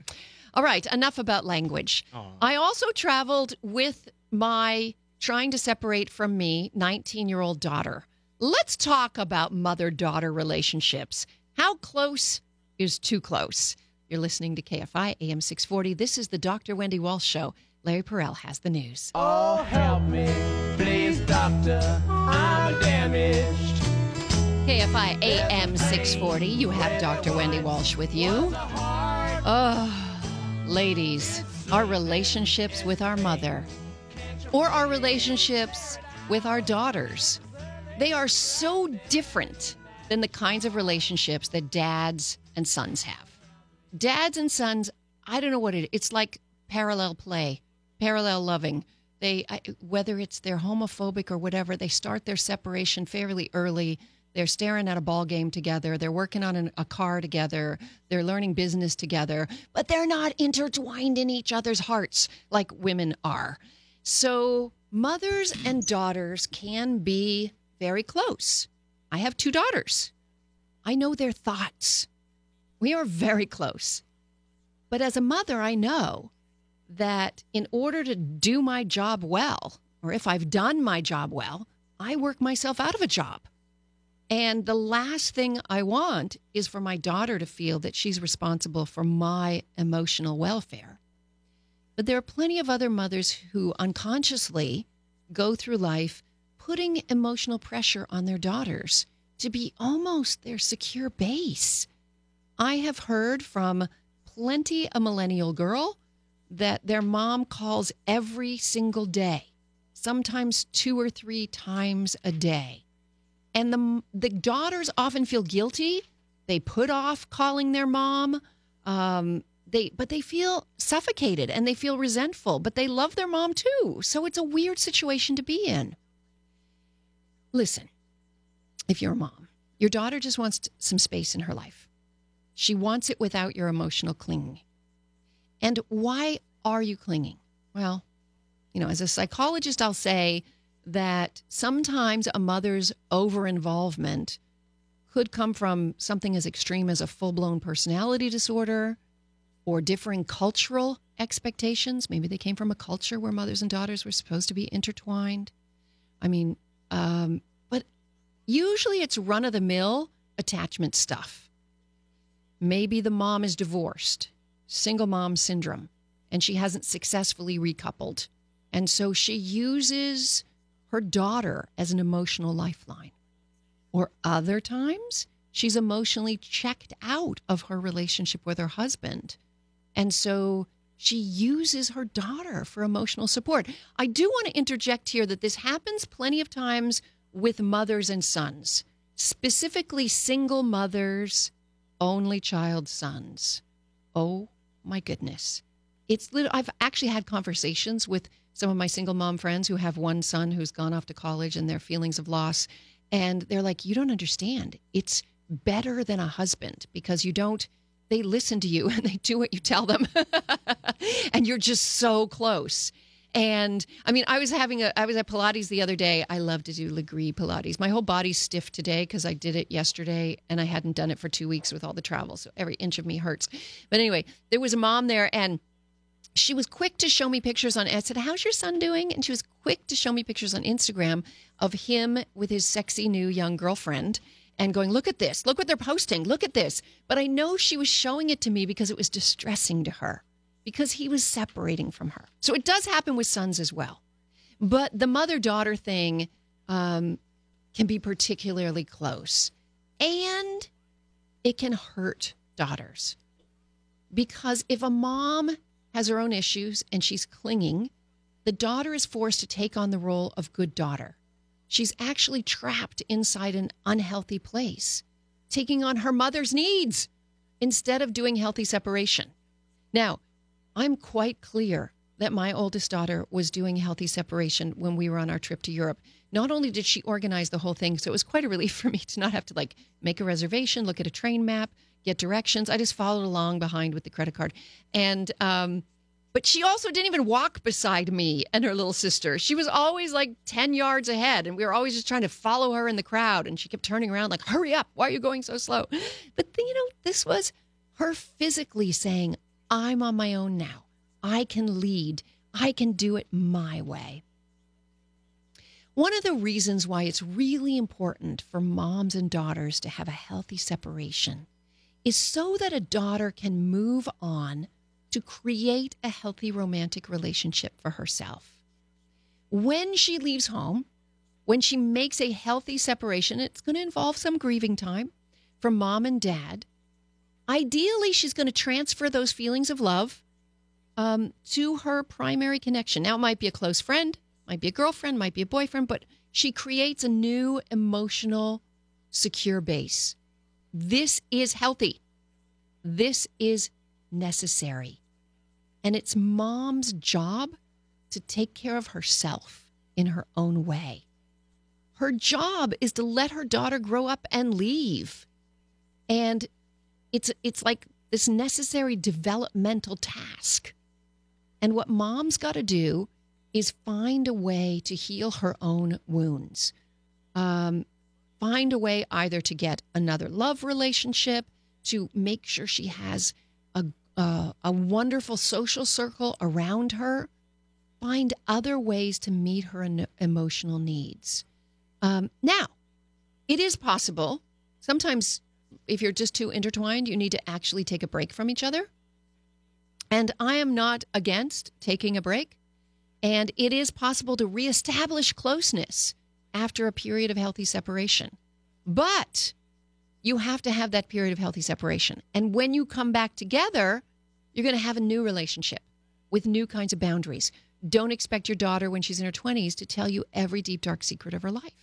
All right, enough about language. I also traveled with my trying to separate from me 19 year old daughter. Let's talk about mother daughter relationships. How close is too close? You're listening to KFI AM 640. This is the Dr. Wendy Walsh Show. Larry Perel has the news. Oh, help me, please, doctor. I'm damaged. KFI AM 640. You have Dr. Wendy Walsh with you. Oh, ladies, our relationships with our mother or our relationships with our daughters, they are so different than the kinds of relationships that dads and sons have. Dads and sons, I don't know what it is. it's like parallel play, parallel loving. They whether it's they're homophobic or whatever, they start their separation fairly early. They're staring at a ball game together. They're working on an, a car together. They're learning business together, but they're not intertwined in each other's hearts like women are. So, mothers and daughters can be very close. I have two daughters. I know their thoughts. We are very close. But as a mother, I know that in order to do my job well, or if I've done my job well, I work myself out of a job. And the last thing I want is for my daughter to feel that she's responsible for my emotional welfare. But there are plenty of other mothers who unconsciously go through life putting emotional pressure on their daughters to be almost their secure base. I have heard from plenty a millennial girl that their mom calls every single day, sometimes two or three times a day. And the the daughters often feel guilty. They put off calling their mom. Um, they but they feel suffocated and they feel resentful, but they love their mom too. So it's a weird situation to be in. Listen, if you're a mom, your daughter just wants some space in her life. She wants it without your emotional clinging. And why are you clinging? Well, you know, as a psychologist, I'll say that sometimes a mother's over involvement could come from something as extreme as a full blown personality disorder or differing cultural expectations. Maybe they came from a culture where mothers and daughters were supposed to be intertwined. I mean, um, but usually it's run of the mill attachment stuff. Maybe the mom is divorced, single mom syndrome, and she hasn't successfully recoupled. And so she uses her daughter as an emotional lifeline. Or other times, she's emotionally checked out of her relationship with her husband. And so she uses her daughter for emotional support. I do want to interject here that this happens plenty of times with mothers and sons, specifically single mothers, only child sons. Oh my goodness. It's I've actually had conversations with some of my single mom friends who have one son who's gone off to college and their feelings of loss and they're like you don't understand. It's better than a husband because you don't they listen to you (laughs) and they do what you tell them. (laughs) And you're just so close. And i mean i was having a i was at pilates the other day. I love to do Lagree pilates. My whole body's stiff today because i did it yesterday and i hadn't done it for two weeks with all the travel so every inch of me hurts. But anyway there was a mom there and she was quick to show me pictures on I said, How's your son doing? And she was quick to show me pictures on Instagram of him with his sexy new young girlfriend and going, Look at this. Look what they're posting. Look at this. But I know she was showing it to me because it was distressing to her because he was separating from her. So it does happen with sons as well. But the mother daughter thing um, can be particularly close and it can hurt daughters because if a mom has her own issues and she's clinging, the daughter is forced to take on the role of good daughter. She's actually trapped inside an unhealthy place, taking on her mother's needs instead of doing healthy separation. Now, I'm quite clear that my oldest daughter was doing healthy separation when we were on our trip to Europe. Not only did she organize the whole thing, so it was quite a relief (laughs) for me to not have to like make a reservation, look at a train map, get directions. I just followed along behind with the credit card. And um but she also didn't even walk beside me and her little sister. She was always like 10 yards ahead and we were always just trying to follow her in the crowd and she kept turning around like, "Hurry up. Why are you going so slow?" But you know, this was her physically saying, "I'm on my own now. I can lead. I can do it my way." One of the reasons why it's really important for moms and daughters to have a healthy separation is so that a daughter can move on to create a healthy romantic relationship for herself. When she leaves home, when she makes a healthy separation, it's going to involve some grieving time from mom and dad. Ideally, she's going to transfer those feelings of love um, to her primary connection. Now, it might be a close friend, might be a girlfriend, might be a boyfriend, but she creates a new emotional, secure base. This is healthy. This is necessary. And it's mom's job to take care of herself in her own way. Her job is to let her daughter grow up and leave. And it's it's like this necessary developmental task. And what mom's got to do is find a way to heal her own wounds. um, find a way either to get another love relationship, to make sure she has a uh, a wonderful social circle around her. Find other ways to meet her eno- emotional needs. Um, now, it is possible. Sometimes, if you're just too intertwined, you need to actually take a break from each other. And I am not against taking a break. And it is possible to reestablish closeness after a period of healthy separation. But you have to have that period of healthy separation. And when you come back together, you're going to have a new relationship with new kinds of boundaries. Don't expect your daughter, when she's in her 20s, to tell you every deep, dark secret of her life.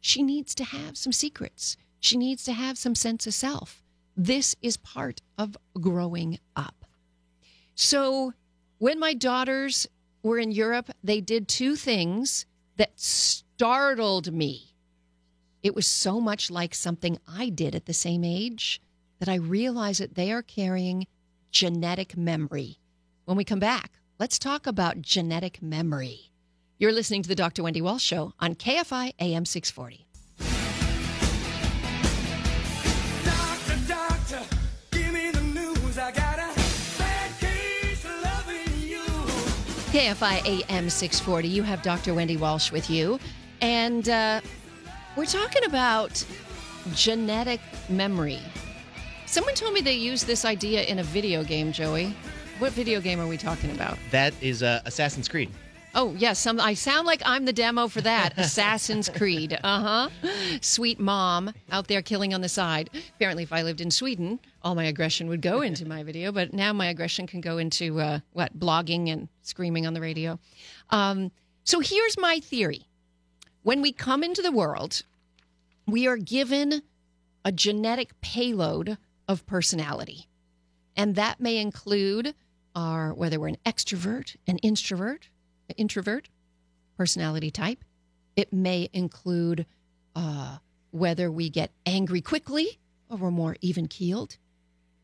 She needs to have some secrets, she needs to have some sense of self. This is part of growing up. So, when my daughters were in Europe, they did two things that startled me. It was so much like something I did at the same age that I realized that they are carrying genetic memory. When we come back, let's talk about genetic memory. You're listening to the Dr. Wendy Walsh Show on KFI AM 640. Doctor, doctor, give me the news. I got a bad case of loving you. KFI AM 640. You have Dr. Wendy Walsh with you. And uh, we're talking about genetic memory. Someone told me they used this idea in a video game, Joey. What video game are we talking about? That is uh, Assassin's Creed. Oh, yes. Some, I sound like I'm the demo for that. (laughs) Assassin's Creed. Uh huh. Sweet mom out there killing on the side. Apparently, if I lived in Sweden, all my aggression would go into my video, but now my aggression can go into uh, what? Blogging and screaming on the radio. Um, so here's my theory when we come into the world, we are given a genetic payload of personality. And that may include our whether we're an extrovert, an introvert, an introvert personality type. It may include uh, whether we get angry quickly or we're more even keeled.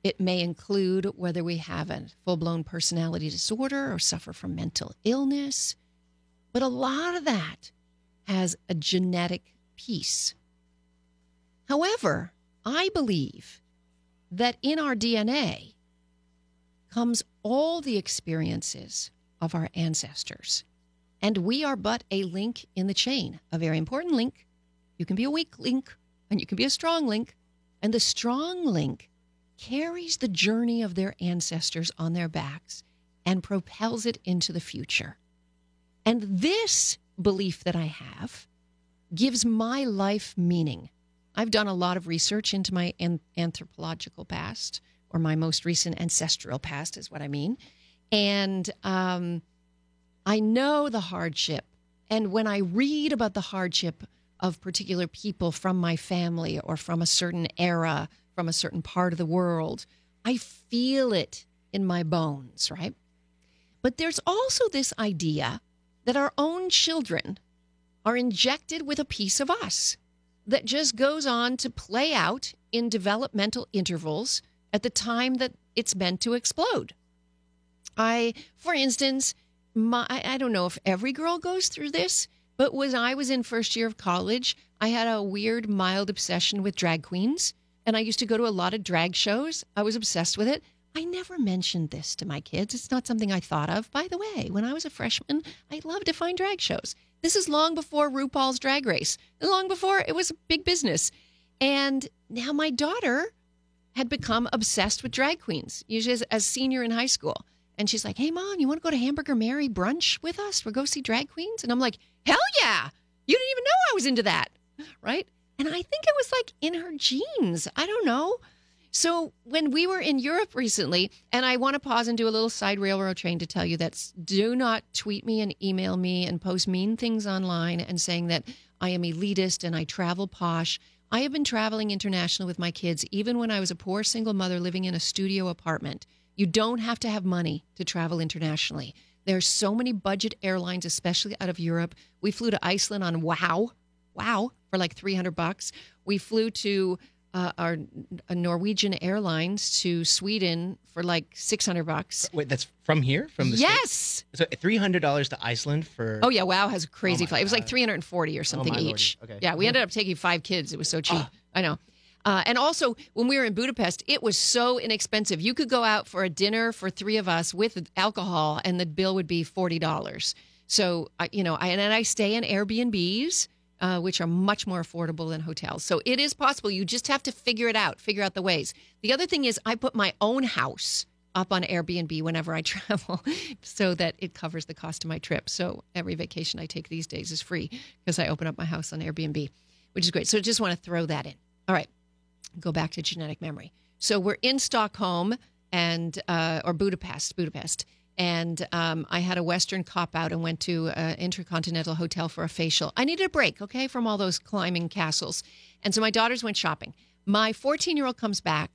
It may include whether we have a full blown personality disorder or suffer from mental illness. But a lot of that has a genetic piece. However, I believe that in our DNA comes all the experiences of our ancestors. And we are but a link in the chain, a very important link. You can be a weak link and you can be a strong link. And the strong link carries the journey of their ancestors on their backs and propels it into the future. And this belief that I have gives my life meaning. I've done a lot of research into my an- anthropological past, or my most recent ancestral past, is what I mean. And um, I know the hardship. And when I read about the hardship of particular people from my family or from a certain era, from a certain part of the world, I feel it in my bones, right? But there's also this idea that our own children are injected with a piece of us that just goes on to play out in developmental intervals at the time that it's meant to explode. I, for instance, my, I don't know if every girl goes through this, but when I was in first year of college, I had a weird, mild obsession with drag queens, and I used to go to a lot of drag shows. I was obsessed with it. I never mentioned this to my kids. It's not something I thought of. By the way, when I was a freshman, I loved to find drag shows. This is long before RuPaul's Drag Race, long before it was a big business. And now my daughter had become obsessed with drag queens, usually as a senior in high school. And she's like, hey, mom, you want to go to Hamburger Mary brunch with us? We'll go see drag queens? And I'm like, hell yeah. You didn't even know I was into that. Right. And I think it was like in her genes. I don't know. So when we were in Europe recently, and I want to pause and do a little side railroad train to tell you that do not tweet me and email me and post mean things online and saying that I am elitist and I travel posh. I have been traveling international with my kids even when I was a poor single mother living in a studio apartment. You don't have to have money to travel internationally. There are so many budget airlines, especially out of Europe. We flew to Iceland on Wow, Wow, for like 300 bucks. We flew to uh, our uh, Norwegian Airlines to Sweden for like six hundred bucks. Wait, that's from here, from the Yes. States? So three hundred dollars to Iceland for. Oh yeah, Wow has a crazy my flight. It was like 340 or something my lordy. each. Okay. Yeah, we ended up taking five kids. It was so cheap. I know. Uh, and also, when we were in Budapest, it was so inexpensive. You could go out for a dinner for three of us with alcohol, and the bill would be forty dollars. So, I you know, I, and then I stay in Airbnbs, uh, which are much more affordable than hotels. So it is possible. You just have to figure it out, figure out the ways. The other thing is, I put my own house up on Airbnb whenever I (laughs) travel so that it covers the cost of my trip. So every vacation I take these days is free because I open up my house on Airbnb, which is great. So I just want to throw that in. All right, go back to genetic memory. So we're in Stockholm and uh, or Budapest, Budapest, and um, I had a Western cop out and went to an Intercontinental Hotel for a facial. I needed a break, okay, from all those climbing castles, and so my daughters went shopping. My 14 year old comes back,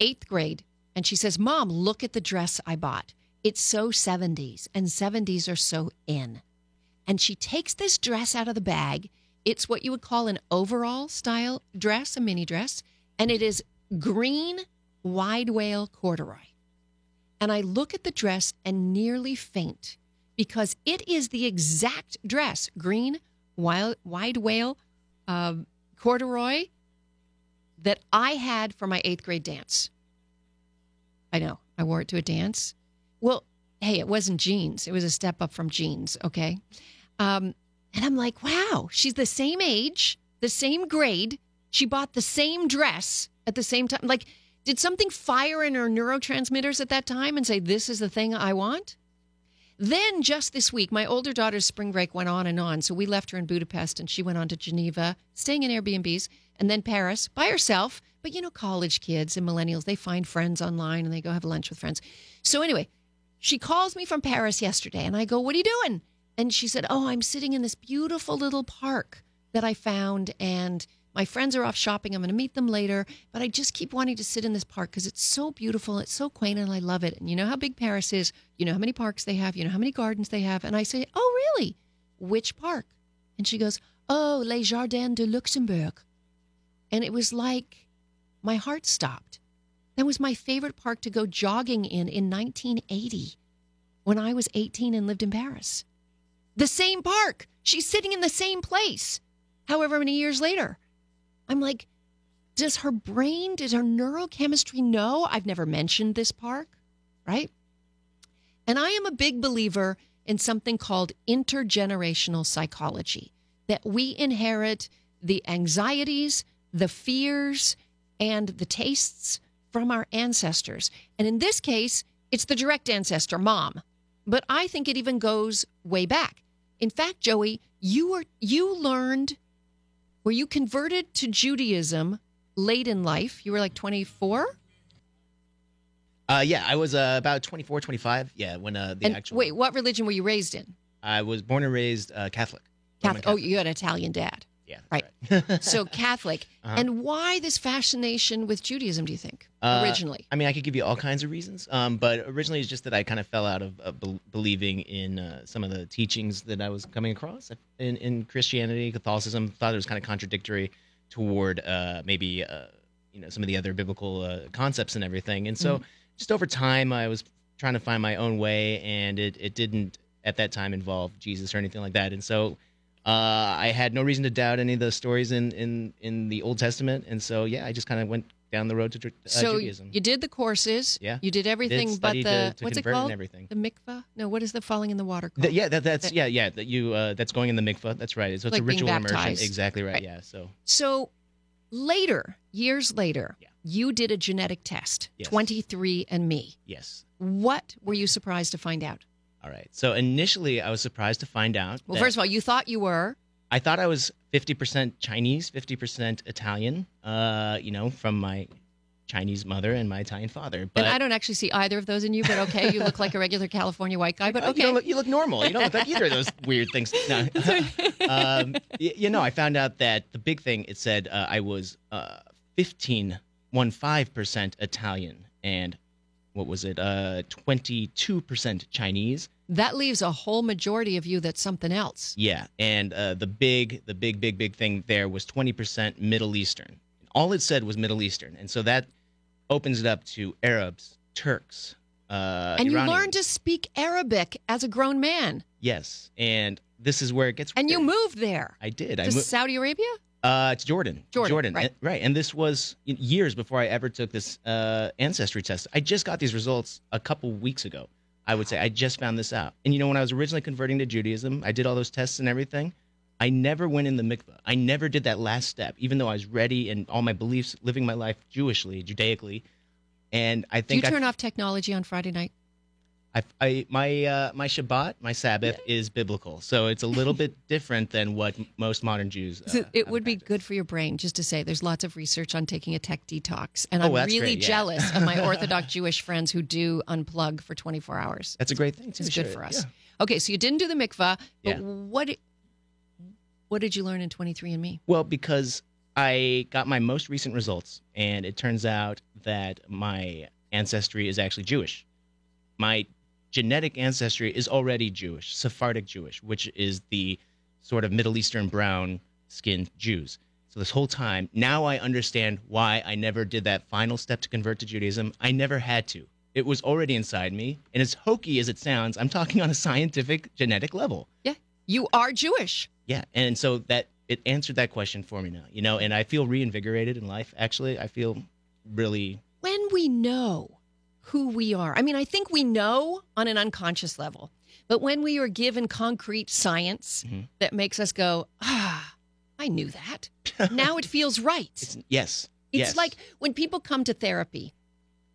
eighth grade, and she says, "Mom, look at the dress I bought. It's so 70s, and 70s are so in." And she takes this dress out of the bag. It's what you would call an overall style dress, a mini dress, and it is green wide whale corduroy. And I look at the dress and nearly faint because it is the exact dress, green wild, wide whale um, corduroy, that I had for my eighth grade dance. I know. I wore it to a dance. Well, hey, it wasn't jeans. It was a step up from jeans, okay? Um, and I'm like, wow, she's the same age, the same grade. She bought the same dress at the same time. Like, did something fire in her neurotransmitters at that time and say, this is the thing I want? Then just this week, my older daughter's spring break went on and on. So we left her in Budapest and she went on to Geneva, staying in Airbnbs, and then Paris by herself. But you know, college kids and millennials, they find friends online and they go have lunch with friends. So anyway, she calls me from Paris yesterday and I go, What are you doing? And she said, Oh, I'm sitting in this beautiful little park that I found and my friends are off shopping. I'm going to meet them later, but I just keep wanting to sit in this park because it's so beautiful. It's so quaint and I love it. And you know how big Paris is. You know how many parks they have. You know how many gardens they have. And I say, Oh, really? Which park? And she goes, Oh, Les Jardins de Luxembourg. And it was like my heart stopped. That was my favorite park to go jogging in in 1980 when I was 18 and lived in Paris. The same park. She's sitting in the same place, however many years later. I'm like, does her brain, does her neurochemistry know I've never mentioned this park? Right? And I am a big believer in something called intergenerational psychology that we inherit the anxieties, the fears, and the tastes from our ancestors. And in this case, it's the direct ancestor, mom. But I think it even goes way back. In fact, Joey, you were you learned were you converted to Judaism late in life? You were like 24? Uh, yeah, I was uh, about 24, 25. Yeah, when uh, the and actual. wait, what religion were you raised in? I was born and raised uh, Catholic. Roman Catholic. Oh, you had an Italian dad. Yeah, Right. right. (laughs) So Catholic. Uh-huh. And why this fascination with Judaism, do you think, Uh, originally? I mean, I could give you all kinds of reasons, um, but originally it's just that I kind of fell out of uh, bel believing in uh, some of the teachings that I was coming across in, in Christianity, Catholicism. Thought it was kind of contradictory toward uh, maybe uh, you know some of the other biblical uh, concepts and everything. And so, just over time, I was trying to find my own way, and it it didn't at that time involve Jesus or anything like that. And so. Uh, I had no reason to doubt any of the stories in, in, in the Old Testament, and so yeah, I just kind of went down the road to uh, so Judaism. you did the courses. Yeah. You did everything but the to- to what's it called? everything. The mikvah? No, what is the falling in the water called? Th- yeah, that, that's That- yeah, yeah. That you uh, that's going in the mikvah. That's right. So it's Like a ritual immersion. Exactly right, Right. Yeah. So So later, years later, Yeah. you did a genetic test, Yes. 23 and me. yes. What were you surprised to find out? All right. So initially, I was surprised to find out. Well, first of all, you thought you were. I thought I was fifty percent Chinese, fifty percent Italian. Uh, you know, from my Chinese mother and my Italian father. But and I don't actually see either of those in you, but okay, you look like a regular California white guy, but okay. You, look, you look normal. You don't look like either of those weird things. No. (laughs) (laughs) um, y- you know, I found out that the big thing, it said uh, I was uh, 15, 15% Italian and what was it, uh, 22% Chinese. that leaves a whole majority of you that's something else. Yeah. And uh, the big, the big, big, big thing there was 20% Middle Eastern. All it said was Middle Eastern, and so that opens it up to Arabs, Turks, uh, and you Iranians. learned to speak Arabic as a grown man, yes, and this is where it gets. and you moved there I did. I mo- Saudi Arabia. Uh, it's Jordan. Jordan, right. And- right. And this was years before I ever took this uh, ancestry test. I just got these results a couple weeks ago. I would say I just found this out. And you know, when I was originally converting to Judaism, I did all those tests and everything. I never went in the mikveh. I never did that last step, even though I was ready and all my beliefs, living my life Jewishly, Judaically. And I think. Do you turn I, off technology on Friday night? I, I, my uh, my Shabbat, my Sabbath is biblical, so it's a little bit (laughs) different than what most modern Jews. Uh, So it would be good for your brain just to say there's lots of research on taking a tech detox. And Oh, I'm really great, yeah. jealous of my (laughs) Orthodox Jewish friends who do unplug for 24 hours. That's a great thing. Too. It's good Sure, for us. yeah. Okay, so you didn't do the mikvah, but Yeah. what what did you learn in 23andMe? Well, because I got my most recent results, and it turns out that my ancestry is actually Jewish. My genetic ancestry is already Jewish, Sephardic Jewish, which is the sort of Middle Eastern brown skinned Jews. So this whole time, now I understand why I never did that final step to convert to Judaism. I never had to. It was already inside me. And as hokey as it sounds, I'm talking on a scientific genetic level. Yeah, you are Jewish. Yeah, and so that it answered that question for me now, you know, and I feel reinvigorated in life. Actually, I feel really When we know who we are, I mean, I think we know on an unconscious level, but when we are given concrete science Mhm. that makes us go, ah, I knew that. now it feels right. it's yes, It's yes. like when people come to therapy,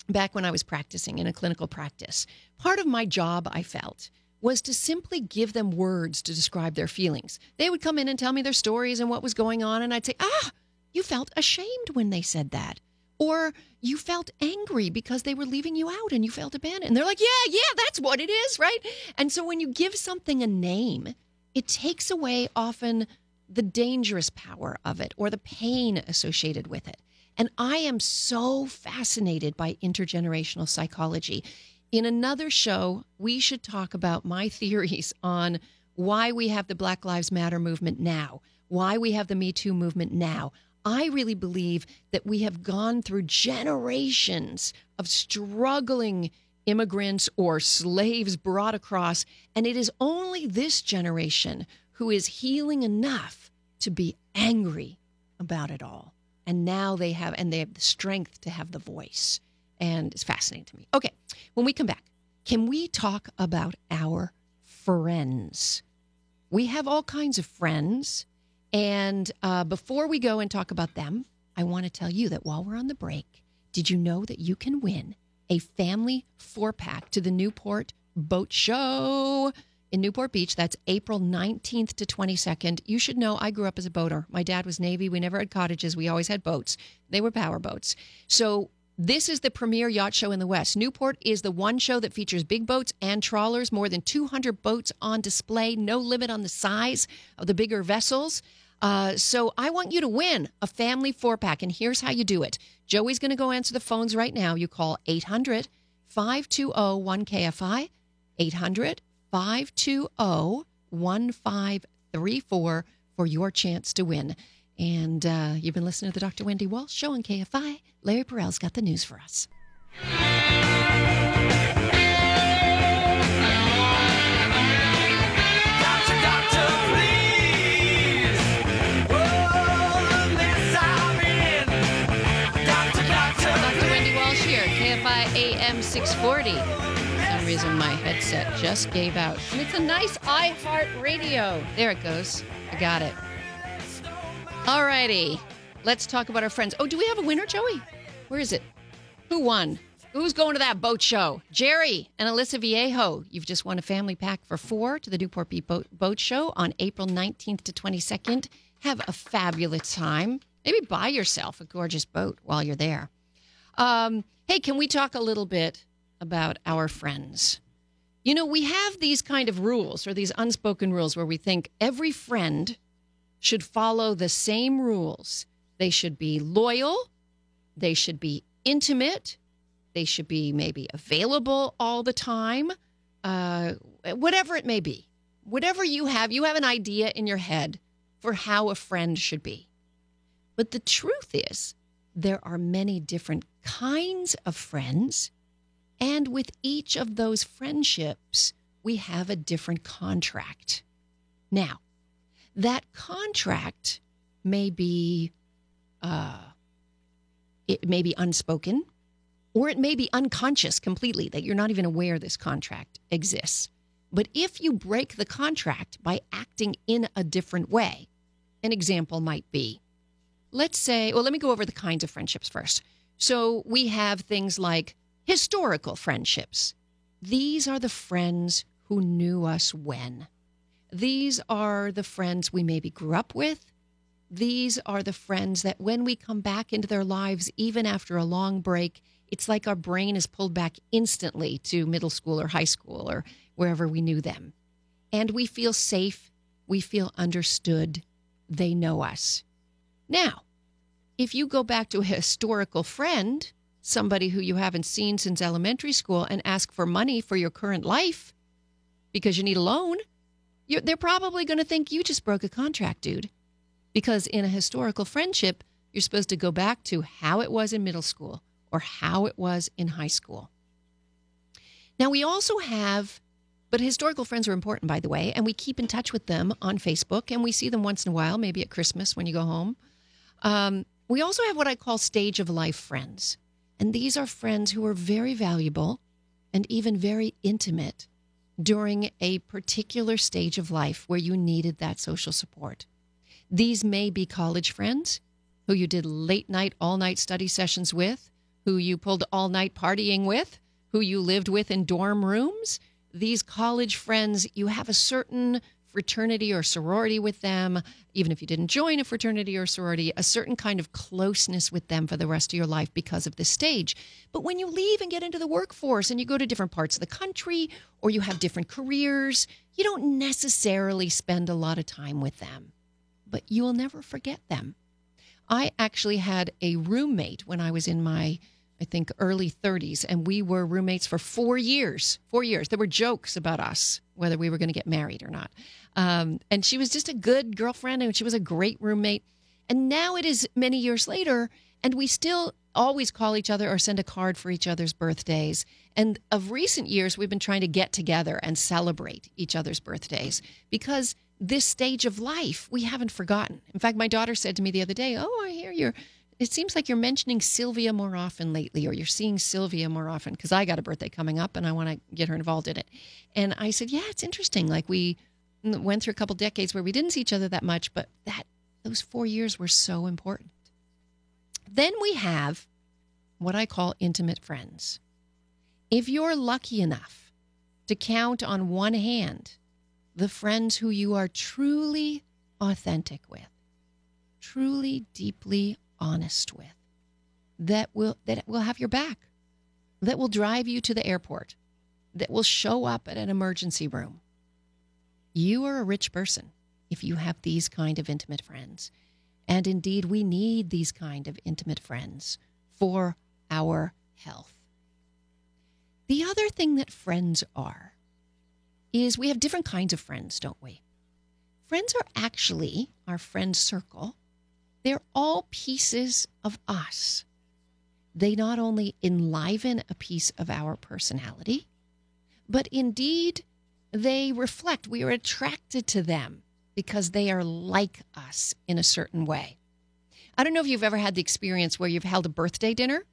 back when I was practicing in a clinical practice, part of my job, I felt, was to simply give them words to describe their feelings. They would come in and tell me their stories and what was going on, and I'd say, ah, you felt ashamed when they said that. Or you felt angry because they were leaving you out and you felt abandoned. And they're like, yeah, yeah, that's what it is, right? And so when you give something a name, it takes away often the dangerous power of it or the pain associated with it. And I am so fascinated by intergenerational psychology. In another show, we should talk about my (laughs) theories on why we have the Black Lives Matter movement now, why we have the Me Too movement now. I really believe that we have gone through generations of struggling immigrants or slaves brought across, and it is only this generation who is healing enough to be angry about it all. And now they have, and they have the strength to have the voice. And it's fascinating to me. Okay, when we come back, can we talk about our friends? We have all kinds of friends. And uh, before we go and talk about them, I want to tell you that while we're on the break, did you know that you can win a family four pack to the Newport Boat Show in Newport Beach? That's April 19th to 22nd. You should know I grew up as a boater. My dad was Navy. We never had cottages, we always had boats. They were power boats. So this is the premier yacht show in the West. Newport is the one show that features big boats and trawlers, more than 200 boats on display, no limit on the size of the bigger vessels. Uh, so I want you to win a family four pack, and here's how you do it. Joey's going to go answer the phones right now. You call 800 520 1KFI, 800 520 1534 for your chance to win. And uh, you've been listening to the Dr. Wendy Walsh Show on KFI. Larry Perel's got the news for us. 40. For some reason, my headset just gave out. And it's a nice iHeart Radio. There it goes. I got it. All righty. Let's talk about our friends. Oh, do we have a winner, Joey? Where is it? Who won? Who's going to that boat show? Jerry and Aliso Viejo. You've just won a family pack for four to the Newport Beach boat, boat Show on April 19th to 22nd. Have a fabulous time. Maybe buy yourself a gorgeous boat while you're there. Um, hey, can we talk a little bit about our friends? You know, we have these kind of rules or these unspoken rules where we think every friend should follow the same rules. They should be loyal, they should be intimate, they should be maybe available all the time, uh, whatever it may be. Whatever you have, you have an idea in your head for how a friend should be. But the truth is, there are many different kinds of friends. And with each of those friendships, we have a different contract. Now, that contract may be uh, it may be unspoken or it may be unconscious completely that you're not even aware this contract exists. But if you break the contract by acting in a different way, an example might be let's say, well, let me go over the kinds of friendships first. So we have things like historical friendships. These are the friends who knew us when. These are the friends we maybe grew up with. These are the friends that when we come back into their lives, even after a long break, it's like our brain is pulled back instantly to middle school or high school or wherever we knew them. And we feel safe. We feel understood. They know us. Now, if you go back to a historical friend, somebody who you haven't seen since elementary school, and ask for money for your current life because you need a loan, they're probably going to think you just broke a contract, dude. Because in a historical friendship, you're supposed to go back to how it was in middle school or how it was in high school. Now, we also have, but historical friends are important, by the way, and we keep in touch with them on Facebook and we see them once in a while, maybe at Christmas when you go home. Um, we also have what I call stage of life friends. And these are friends who are very valuable and even very intimate during a particular stage of life where you needed that social support. These may be college friends who you did late night, all night study sessions with, who you pulled all night partying with, who you lived with in dorm rooms. These college friends, you have a certain fraternity or sorority with them, even if you didn't join a fraternity or sorority, a certain kind of closeness with them for the rest of your life because of this stage. But when you leave and get into the workforce and you go to different parts of the country or you have different careers, you don't necessarily spend a lot of time with them, but you will never forget them. I actually had a roommate when I was in my I think early 30s, and we were roommates for four years. Four years. There were jokes about us whether we were going to get married or not. Um, and she was just a good girlfriend, and she was a great roommate. And now it is many years later, and we still always call each other or send a card for each other's birthdays. And of recent years, we've been trying to get together and celebrate each other's birthdays because this stage of life we haven't forgotten. In fact, my daughter said to me the other day, "Oh, I hear you're." It seems like you're mentioning Sylvia more often lately, or you're seeing Sylvia more often because I got a birthday coming up and I want to get her involved in it. And I said, Yeah, it's interesting. Like we went through a couple decades where we didn't see each other that much, but that those four years were so important. Then we have what I call intimate friends. If you're lucky enough to count on one hand the friends who you are truly authentic with, truly deeply honest with, that will that will have your back, that will drive you to the airport, that will show up at an emergency room. You are a rich person if you have these kind of intimate friends. And indeed, we need these kind of intimate friends for our health. The other thing that friends are is we have different kinds of friends, don't we? Friends are actually our friend circle. They're all pieces of us. They not only enliven a piece of our personality, but indeed they reflect, we are attracted to them because they are like us in a certain way. I don't know if you've ever had the experience where you've held a birthday dinner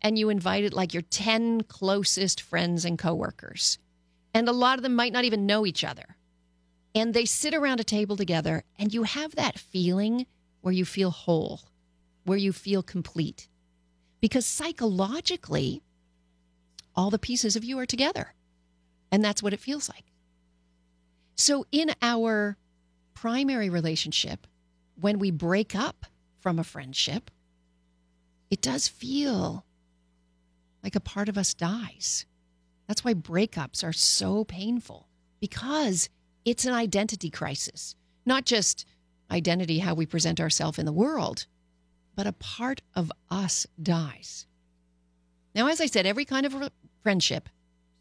and you invited like your 10 closest friends and coworkers. And a lot of them might not even know each other. And they sit around a table together and you have that feeling where you feel whole, where you feel complete. Because psychologically, all the pieces of you are together. And that's what it feels like. So, in our primary relationship, when we break up from a friendship, it does feel like a part of us dies. That's why breakups are so painful because it's an identity crisis, not just identity, how we present ourselves in the world, but a part of us dies. Now, as I said, every kind of friendship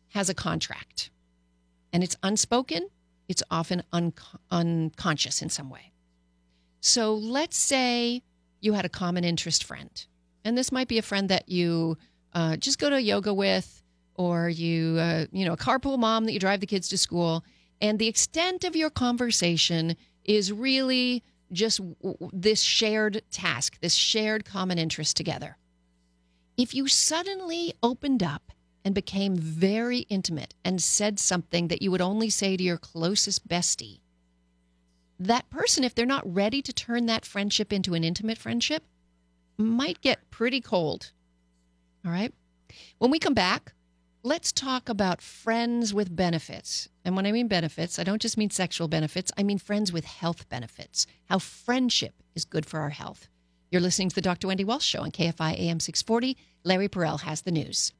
has a contract, and it's unspoken, it's often un- unconscious in some way. So let's say you had a common interest friend And this might be a friend that you uh, just go to yoga with, or you, uh, you know, a carpool mom that you drive the kids to school. And the extent of your conversation is really just this shared task, this shared common interest together. If you suddenly opened up and became very intimate and said something that you would only say to your closest bestie, that person, if they're not ready to turn that friendship into an intimate friendship, might get pretty cold. All right. When we come back, let's talk about friends with benefits. And when I mean benefits, I don't just mean sexual benefits, I mean friends with health benefits, how friendship is good for our health. You're listening to the Dr. Wendy Walsh Show on KFI AM 640. Larry Perel has the news.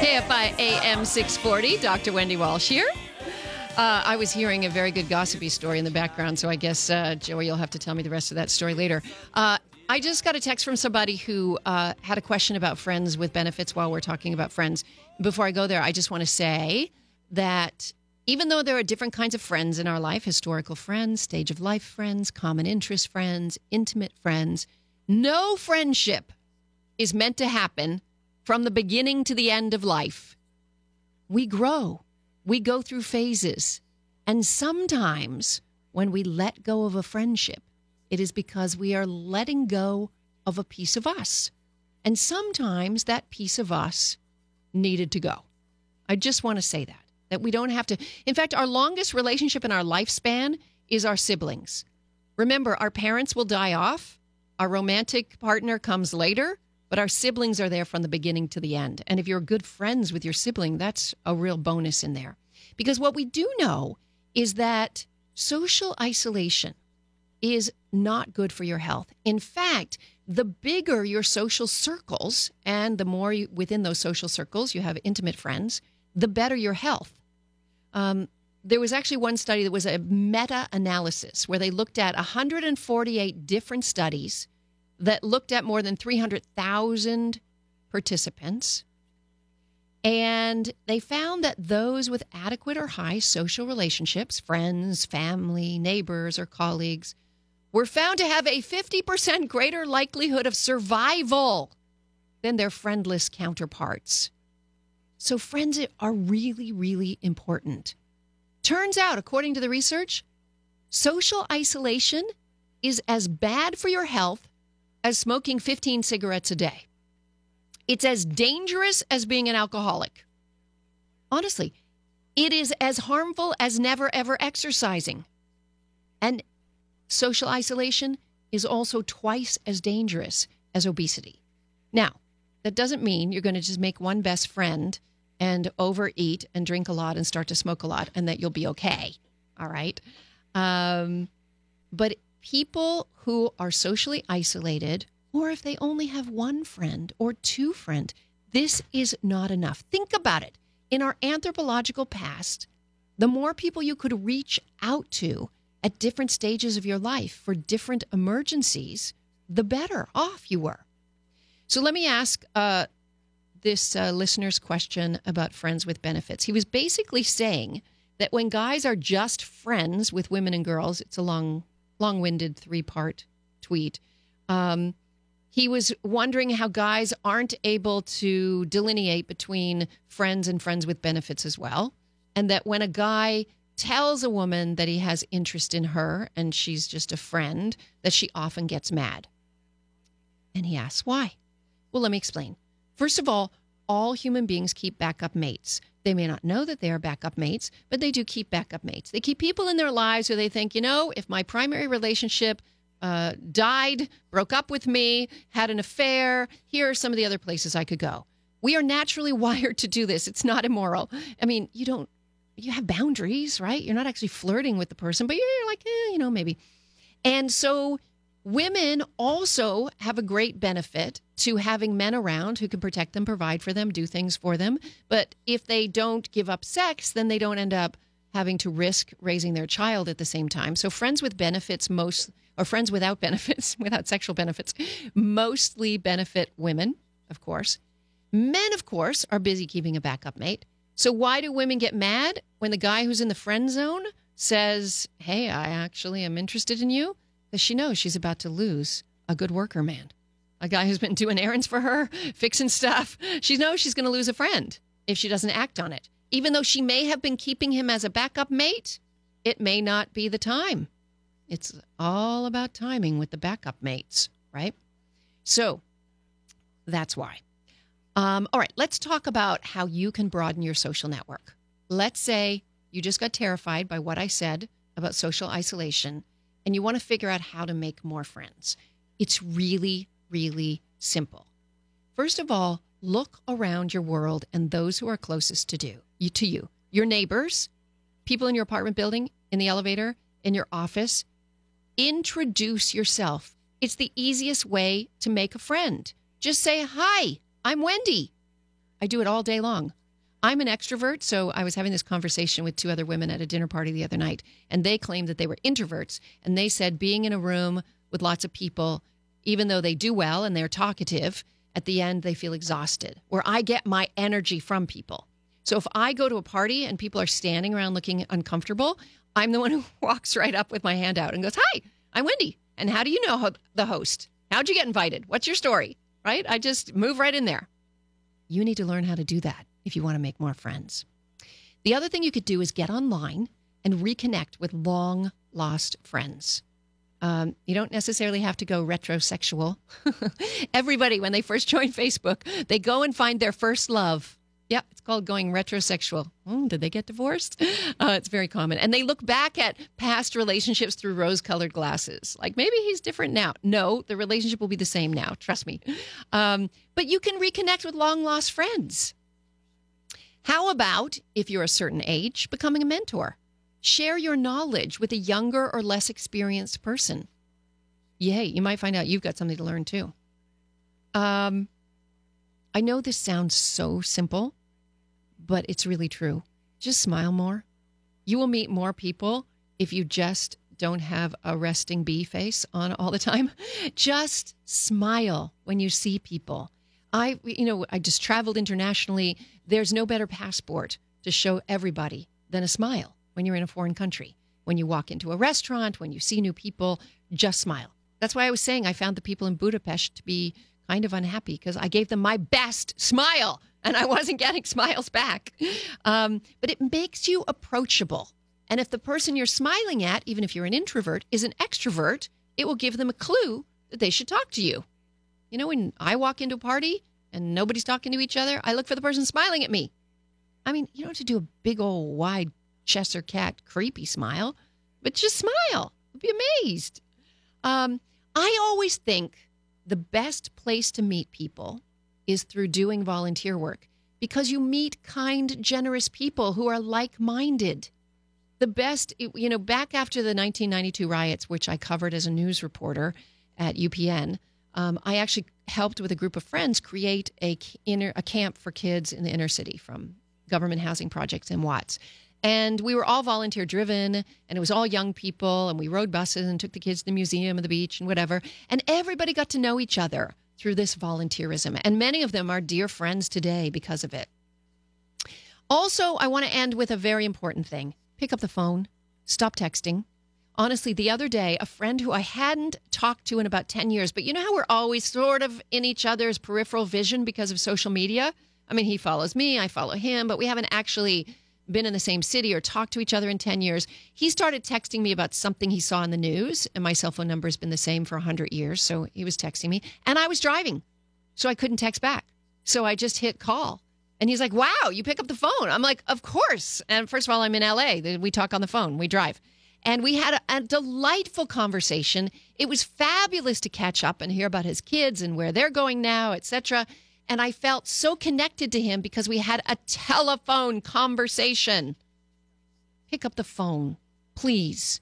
KFI AM 640, Dr. Wendy Walsh here. Uh, I was hearing a very good gossipy story in the background, so I guess, uh, Joey, you'll have to tell me the rest of that story later. Uh, I just got a text from somebody who uh, had a question about friends with benefits while we're talking about friends. Before I go there, I just want to say that even though there are different kinds of friends in our life historical friends, stage of life friends, common interest friends, intimate friends no friendship is meant to happen from the beginning to the end of life. We grow, we go through phases. And sometimes when we let go of a friendship, it is because we are letting go of a piece of us. And sometimes that piece of us needed to go. I just want to say that, that we don't have to. In fact, our longest relationship in our lifespan is our siblings. Remember, our parents will die off, our romantic partner comes later, but our siblings are there from the beginning to the end. And if you're good friends with your sibling, that's a real bonus in there. Because what we do know is that social isolation is not good for your health. In fact, the bigger your social circles and the more you, within those social circles you have intimate friends, the better your health. Um, there was actually one study that was a meta analysis where they looked at 148 different studies that looked at more than 300,000 participants. And they found that those with adequate or high social relationships, friends, family, neighbors, or colleagues, were found to have a 50% greater likelihood of survival than their friendless counterparts. So, friends are really, really important. Turns out, according to the research, social isolation is as bad for your health as smoking 15 cigarettes a day. It's as dangerous as being an alcoholic. Honestly, it is as harmful as never ever exercising. And social isolation is also twice as dangerous as obesity. Now, that doesn't mean you're going to just make one best friend and overeat and drink a lot and start to smoke a lot and that you'll be okay. All right. Um, but people who are socially isolated, or if they only have one friend or two friend, this is not enough. Think about it. In our anthropological past, the more people you could reach out to at different stages of your life for different emergencies, the better off you were. So let me ask uh, this uh, listener's question about friends with benefits. He was basically saying that when guys are just friends with women and girls, it's a long, long-winded three-part tweet. Um, he was wondering how guys aren't able to delineate between friends and friends with benefits as well, and that when a guy tells a woman that he has interest in her and she's just a friend, that she often gets mad. And he asks why. Well, let me explain. First of all, all human beings keep backup mates. They may not know that they are backup mates, but they do keep backup mates. They keep people in their lives who they think, you know, if my primary relationship uh, died, broke up with me, had an affair, here are some of the other places I could go. We are naturally (laughs) wired to do this. It's not immoral. I mean, you don't, you have boundaries, right? You're not actually flirting with the person, but you're like, eh, you know, maybe. And so women also have a great benefit to having men around who can protect them, provide for them, do things for them. But if they don't give up sex, then they don't end up having to risk raising their child at the same time. So friends with benefits most or friends without (laughs) benefits, without sexual benefits, mostly benefit women, of course. Men, of course, are busy keeping a backup mate. So why do women get mad when the guy who's in the friend zone says, Hey, I actually am interested in you? Because she knows she's about to lose a good worker man. A guy who's been doing errands for her, fixing stuff. She knows she's going to lose a friend if she doesn't act on it. Even though she may have been keeping him as a backup mate, it may not be the time. It's all about timing with the backup mates, right? So that's why. Um, all right, let's talk about how you can broaden your social network. Let's say you just got terrified by what I said about social isolation and you want to figure out how to make more friends. It's really, really simple. First of all, look around your world and those who are closest to do you to you. Your neighbors, people in your apartment building, in the elevator, in your office. Introduce yourself. It's the easiest way to make a friend. Just say, Hi, I'm Wendy. I do it all day long. I'm an extrovert, so I was having this conversation with two other women at a dinner party the other night, and they claimed that they were introverts. And they said being in a room with lots of people, even though they do well and they're talkative, at the end they feel exhausted. Where I get my energy from people. So if I go to a party and people are standing around looking uncomfortable, I'm the one (laughs) who walks right up with my hand out and goes, Hi, I'm Wendy. And how do you know the host? How'd you get invited? What's your story? Right? I just move right in there. You need to learn how to do that if you want to make more friends. The other thing you could do is get online and reconnect with long lost friends. Um, you don't necessarily have to go retrosexual. (laughs) Everybody, when they first join Facebook, they go and find their first love. Yeah, it's called going retrosexual. Oh, did they get divorced? (laughs) Uh, it's very common. And they look back at past relationships through rose colored glasses. Like maybe he's different now. No, the relationship will be the same now. Trust me. Um, but you can reconnect with long lost friends. How about, if you're a certain age, becoming a mentor? Share your knowledge with a younger or less experienced person. Yay, you might find out you've got something to learn too. Um, I know this sounds so simple, but it's really true. Just smile more. You will meet more people if you just don't have a resting bee face on all the time. (laughs) Just smile when you see people. I, you know, I just traveled internationally. There's no better passport to show everybody than a smile when you're in a foreign country. When you walk into a restaurant, when you see new people, just smile. That's why I was saying I found the people in Budapest to be kind of unhappy because I gave them my best smile and I wasn't getting (laughs) smiles back. Um, but it makes you approachable. And if the person you're smiling at, even if you're an introvert, is an extrovert, it will give them a clue that they should talk to you. You know, when I walk into a party and nobody's talking to each other, I look for the person smiling at me. I mean, you don't have to do a big old wide Cheshire cat creepy smile, but just smile. You'll be amazed. Um, I always think the best place to meet people is through doing volunteer work because you meet kind, generous people who are like minded. The best, you know, back after the 1992 riots, which I covered as a news reporter at UPN, um, I actually helped with a group of friends create a inner a camp for kids in the inner city from government housing projects in Watts. And we were all volunteer driven, and it was all young people, and we rode buses and took the kids to the museum and the beach and whatever. And everybody got to know each other through this volunteerism. And many of them are dear friends today because of it. Also, I want to end with a very important thing pick up the phone, stop texting. Honestly, the other day, a friend who I hadn't talked to in about 10 years, but you know how we're always sort of in each other's peripheral vision because of social media? I mean, he follows me, I follow him, but we haven't actually been in the same city or talked to each other in 10 years. He started texting me about something he saw in the news, and my cell phone number has been the same for 100 years. So he was texting me, and I was driving, so I couldn't text back. So I just hit call. And he's like, wow, you pick up the phone. I'm like, of course. And first of all, I'm in LA. We talk on the phone, we drive. And we had a, a delightful conversation. It was fabulous to catch up and hear about his kids and where they're going now, etc. And I felt so connected to him because we had a telephone conversation. Pick up the phone, please.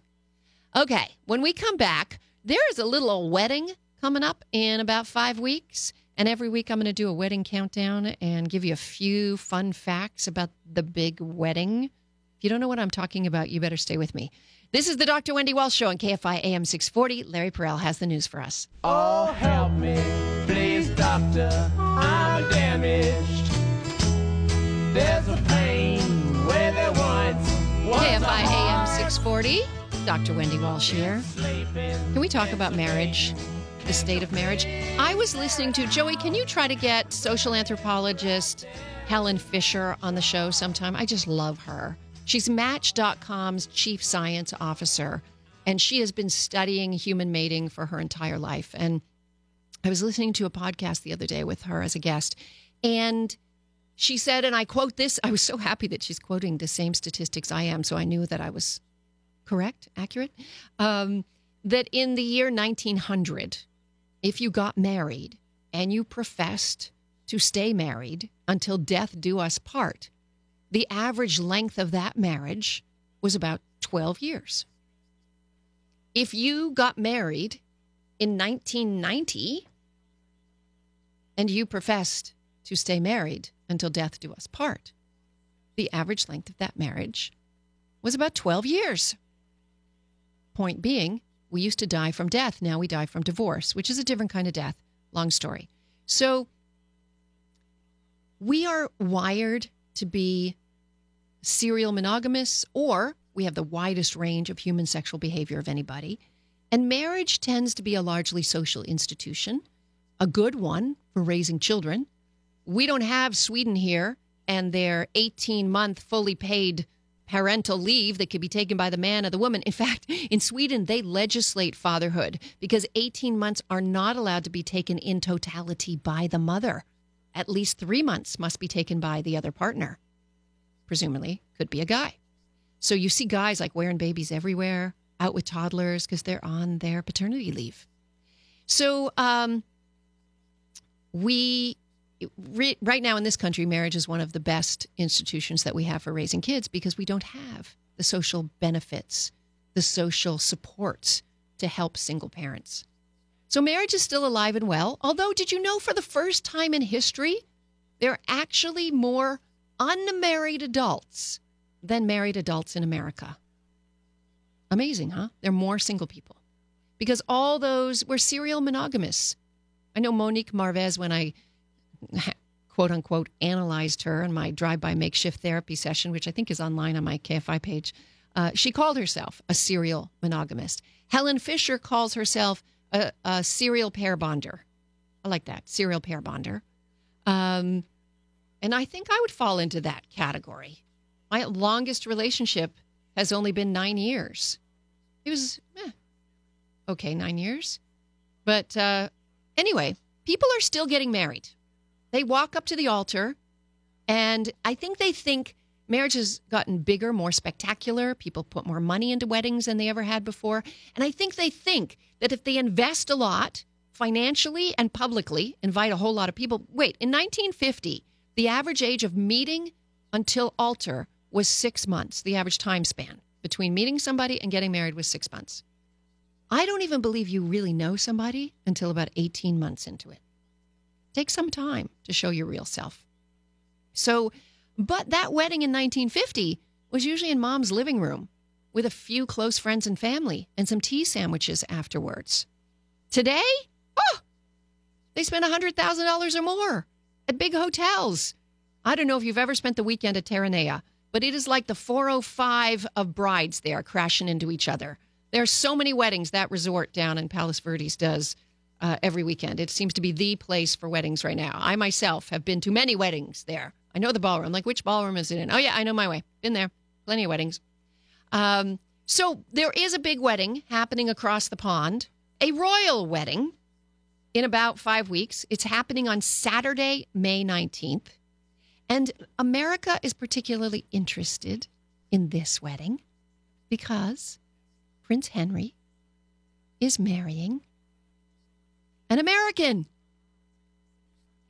Okay, when we come back, there is a little wedding coming up in about five weeks. And every week I'm going to do a wedding countdown and give you a few fun facts about the big wedding. If you don't know what I'm talking about, you better stay with me. This is the Dr. Wendy Walsh Show on KFI AM 640. Larry Perel has the news for us. Oh, help me, please, doctor. I'm damaged. There's a pain where there once was KFI AM 640. Dr. Wendy Walsh here. Can we talk about marriage? The state of marriage? I was listening to Joey. Can you try to get social anthropologist Helen Fisher on the show sometime? I just love her. She's Match.com's chief science officer, and she has been studying human mating for her entire life. And I was listening to a podcast the other day with her as a guest, and she said, and I quote this I was so happy that she's quoting the same statistics I am, so I knew that I was correct, accurate, um, that in the year 1900, if you got married and you professed to stay married until death do us part, the average length of that marriage was about 12 years. If you got married in 1990 and you professed to stay married until death do us part, the average length of that marriage was about 12 years. Point being, we used to die from death. Now we die from divorce, which is a different kind of death. Long story. So we are wired to be serial monogamous, or we have the widest range of human sexual behavior of anybody. And marriage tends to be a largely social institution, a good one for raising children. We don't have Sweden here and their 18 month fully paid parental leave that could be taken by the man or the woman. In fact, in Sweden, they legislate fatherhood because 18 months are not allowed to be taken in totality by the mother. At least three months must be taken by the other partner. Presumably, could be a guy. So you see guys like wearing babies everywhere, out with toddlers because they're on their paternity leave. So um, we re, right now in this country, marriage is one of the best institutions that we have for raising kids because we don't have the social benefits, the social supports to help single parents. So marriage is still alive and well. Although, did you know for the first time in history, there are actually more unmarried adults than married adults in America? Amazing, huh? There are more single people because all those were serial monogamous. I know Monique Marvez, when I quote unquote analyzed her in my drive by makeshift therapy session, which I think is online on my KFI page, uh, she called herself a serial monogamist. Helen Fisher calls herself a, a serial pair bonder. I like that, serial pair bonder. Um, and I think I would fall into that category. My longest relationship has only been nine years. It was eh, okay, nine years. But uh, anyway, people are still getting married. They walk up to the altar, and I think they think marriage has gotten bigger, more spectacular. People put more money into weddings than they ever had before. And I think they think that if they invest a lot financially and publicly, invite a whole lot of people. Wait, in 1950, the average age of meeting until altar was six months, the average time span between meeting somebody and getting married was six months. I don't even believe you really know somebody until about 18 months into it. Take some time to show your real self. So, but that wedding in 1950 was usually in mom's living room with a few close friends and family and some tea sandwiches afterwards. Today, oh, they spend $100,000 or more at big hotels. I don't know if you've ever spent the weekend at Terranea, but it is like the 405 of brides there crashing into each other. There are so many weddings that resort down in Palos Verdes does uh, every weekend. It seems to be the place for weddings right now. I myself have been to many weddings there. I know the ballroom. Like, which ballroom is it in? Oh, yeah, I know my way. Been there. Plenty of weddings. Um, so there is a big wedding happening across the pond, a royal wedding in about five weeks. It's happening on Saturday, May 19th. And America is particularly interested in this wedding because Prince Henry is marrying an American.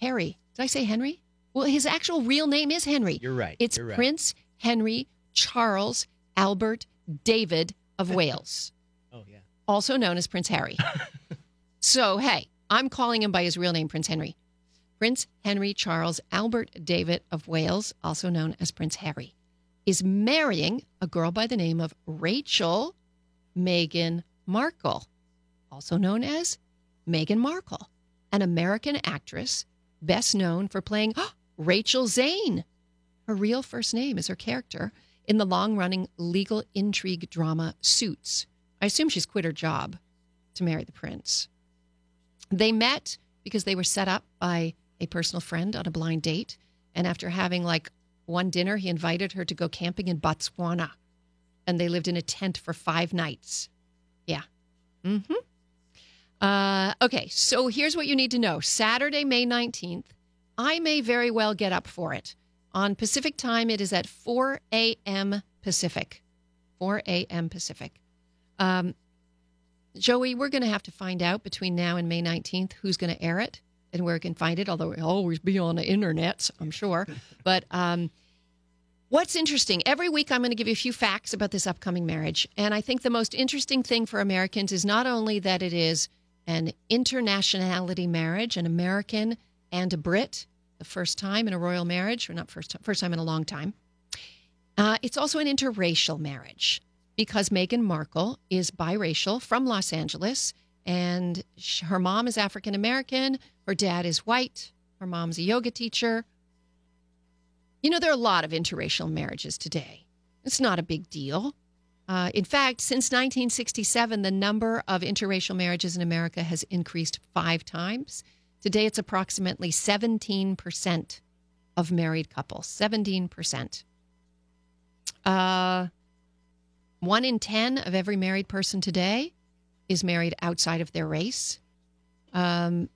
Harry. Did I say Henry? Well, his actual real name is Henry. You're right. It's You're right. Prince Henry Charles Albert David of (laughs) Wales, Oh yeah. also known as Prince Harry. (laughs) so, hey, I'm calling him by his real name, Prince Henry. Prince Henry Charles Albert David of Wales, also known as Prince Harry, is marrying a girl by the name of Rachel Meghan Markle, also known as Meghan Markle, an American actress best known for playing (gasps) Rachel Zane. Her real first name is her character in the long running legal intrigue drama Suits. I assume she's quit her job to marry the prince. They met because they were set up by a personal friend on a blind date. And after having like one dinner, he invited her to go camping in Botswana. And they lived in a tent for five nights. Yeah. Mm hmm. Uh, okay, so here's what you need to know Saturday, May 19th, I may very well get up for it. On Pacific time, it is at 4 a.m. Pacific. 4 a.m. Pacific. Um, Joey, we're going to have to find out between now and May 19th who's going to air it and where we can find it, although it'll always be on the internet, I'm sure. (laughs) but um, what's interesting, every week I'm going to give you a few facts about this upcoming marriage. And I think the most interesting thing for Americans is not only that it is an internationality marriage, an American and a Brit, the first time in a royal marriage, or not first time, first time in a long time. Uh, it's also an interracial marriage because Meghan Markle is biracial from Los Angeles, and sh- her mom is African American, her dad is white, her mom's a yoga teacher. You know, there are a lot of interracial marriages today. It's not a big deal. Uh, in fact, since 1967, the number of interracial marriages in America has increased five times. Today, it's approximately 17% of married couples. 17%. Uh, one in 10 of every married person today is married outside of their race. Um,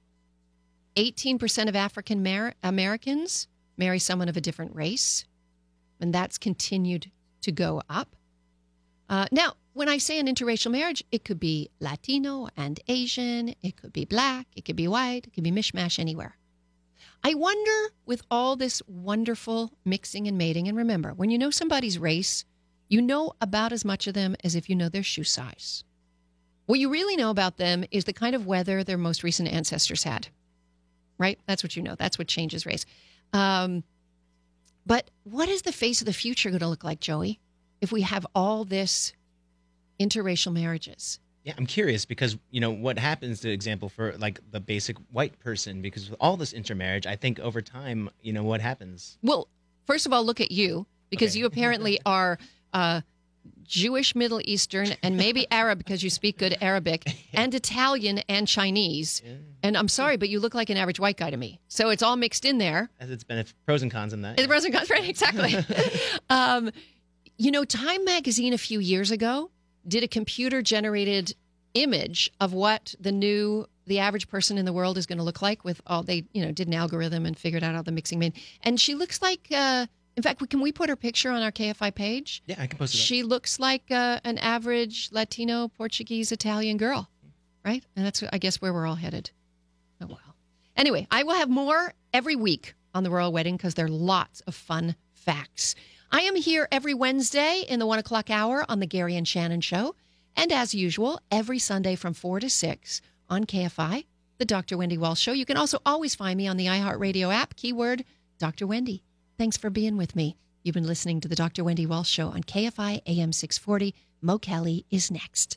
18% of African Mer- Americans marry someone of a different race, and that's continued to go up. Uh, now, when I say an interracial marriage, it could be Latino and Asian, it could be black, it could be white, it could be mishmash anywhere. I wonder with all this wonderful mixing and mating, and remember, when you know somebody's race, you know about as much of them as if you know their shoe size. What you really know about them is the kind of weather their most recent ancestors had, right? That's what you know. That's what changes race. Um, but what is the face of the future going to look like, Joey, if we have all this interracial marriages? Yeah, I'm curious because you know what happens. To example for like the basic white person, because with all this intermarriage, I think over time, you know what happens. Well, first of all, look at you because Okay. you apparently (laughs) are uh, Jewish, Middle Eastern, and maybe (laughs) Arab because you speak good Arabic, (laughs) and Italian and Chinese. And I'm sorry, but you look like an average white guy to me. So it's all mixed in there. As it's been pros and cons in that. It's pros and cons, right? Exactly. (laughs) um, you know, Time Magazine a few years ago did a computer generated image of what the new the average person in the world is going to look like with all they you know did an algorithm and figured out how the mixing made and she looks like uh in fact can we put her picture on our kfi page? Yeah, I can post it. up. she looks like uh, an average latino portuguese italian girl right? And that's i guess where we're all headed. Oh well. Anyway i will have more every week on the royal wedding because there are lots of fun facts. I am here every wednesday in the one o'clock hour on the gary and shannon show. And as usual every sunday from 4 to 6 on kfi the dr wendy walsh show. You can also always find me on the iheartradio app keyword dr wendy thanks for being with me. You've been listening to the dr wendy walsh show on kfi am 640 mo kelly is next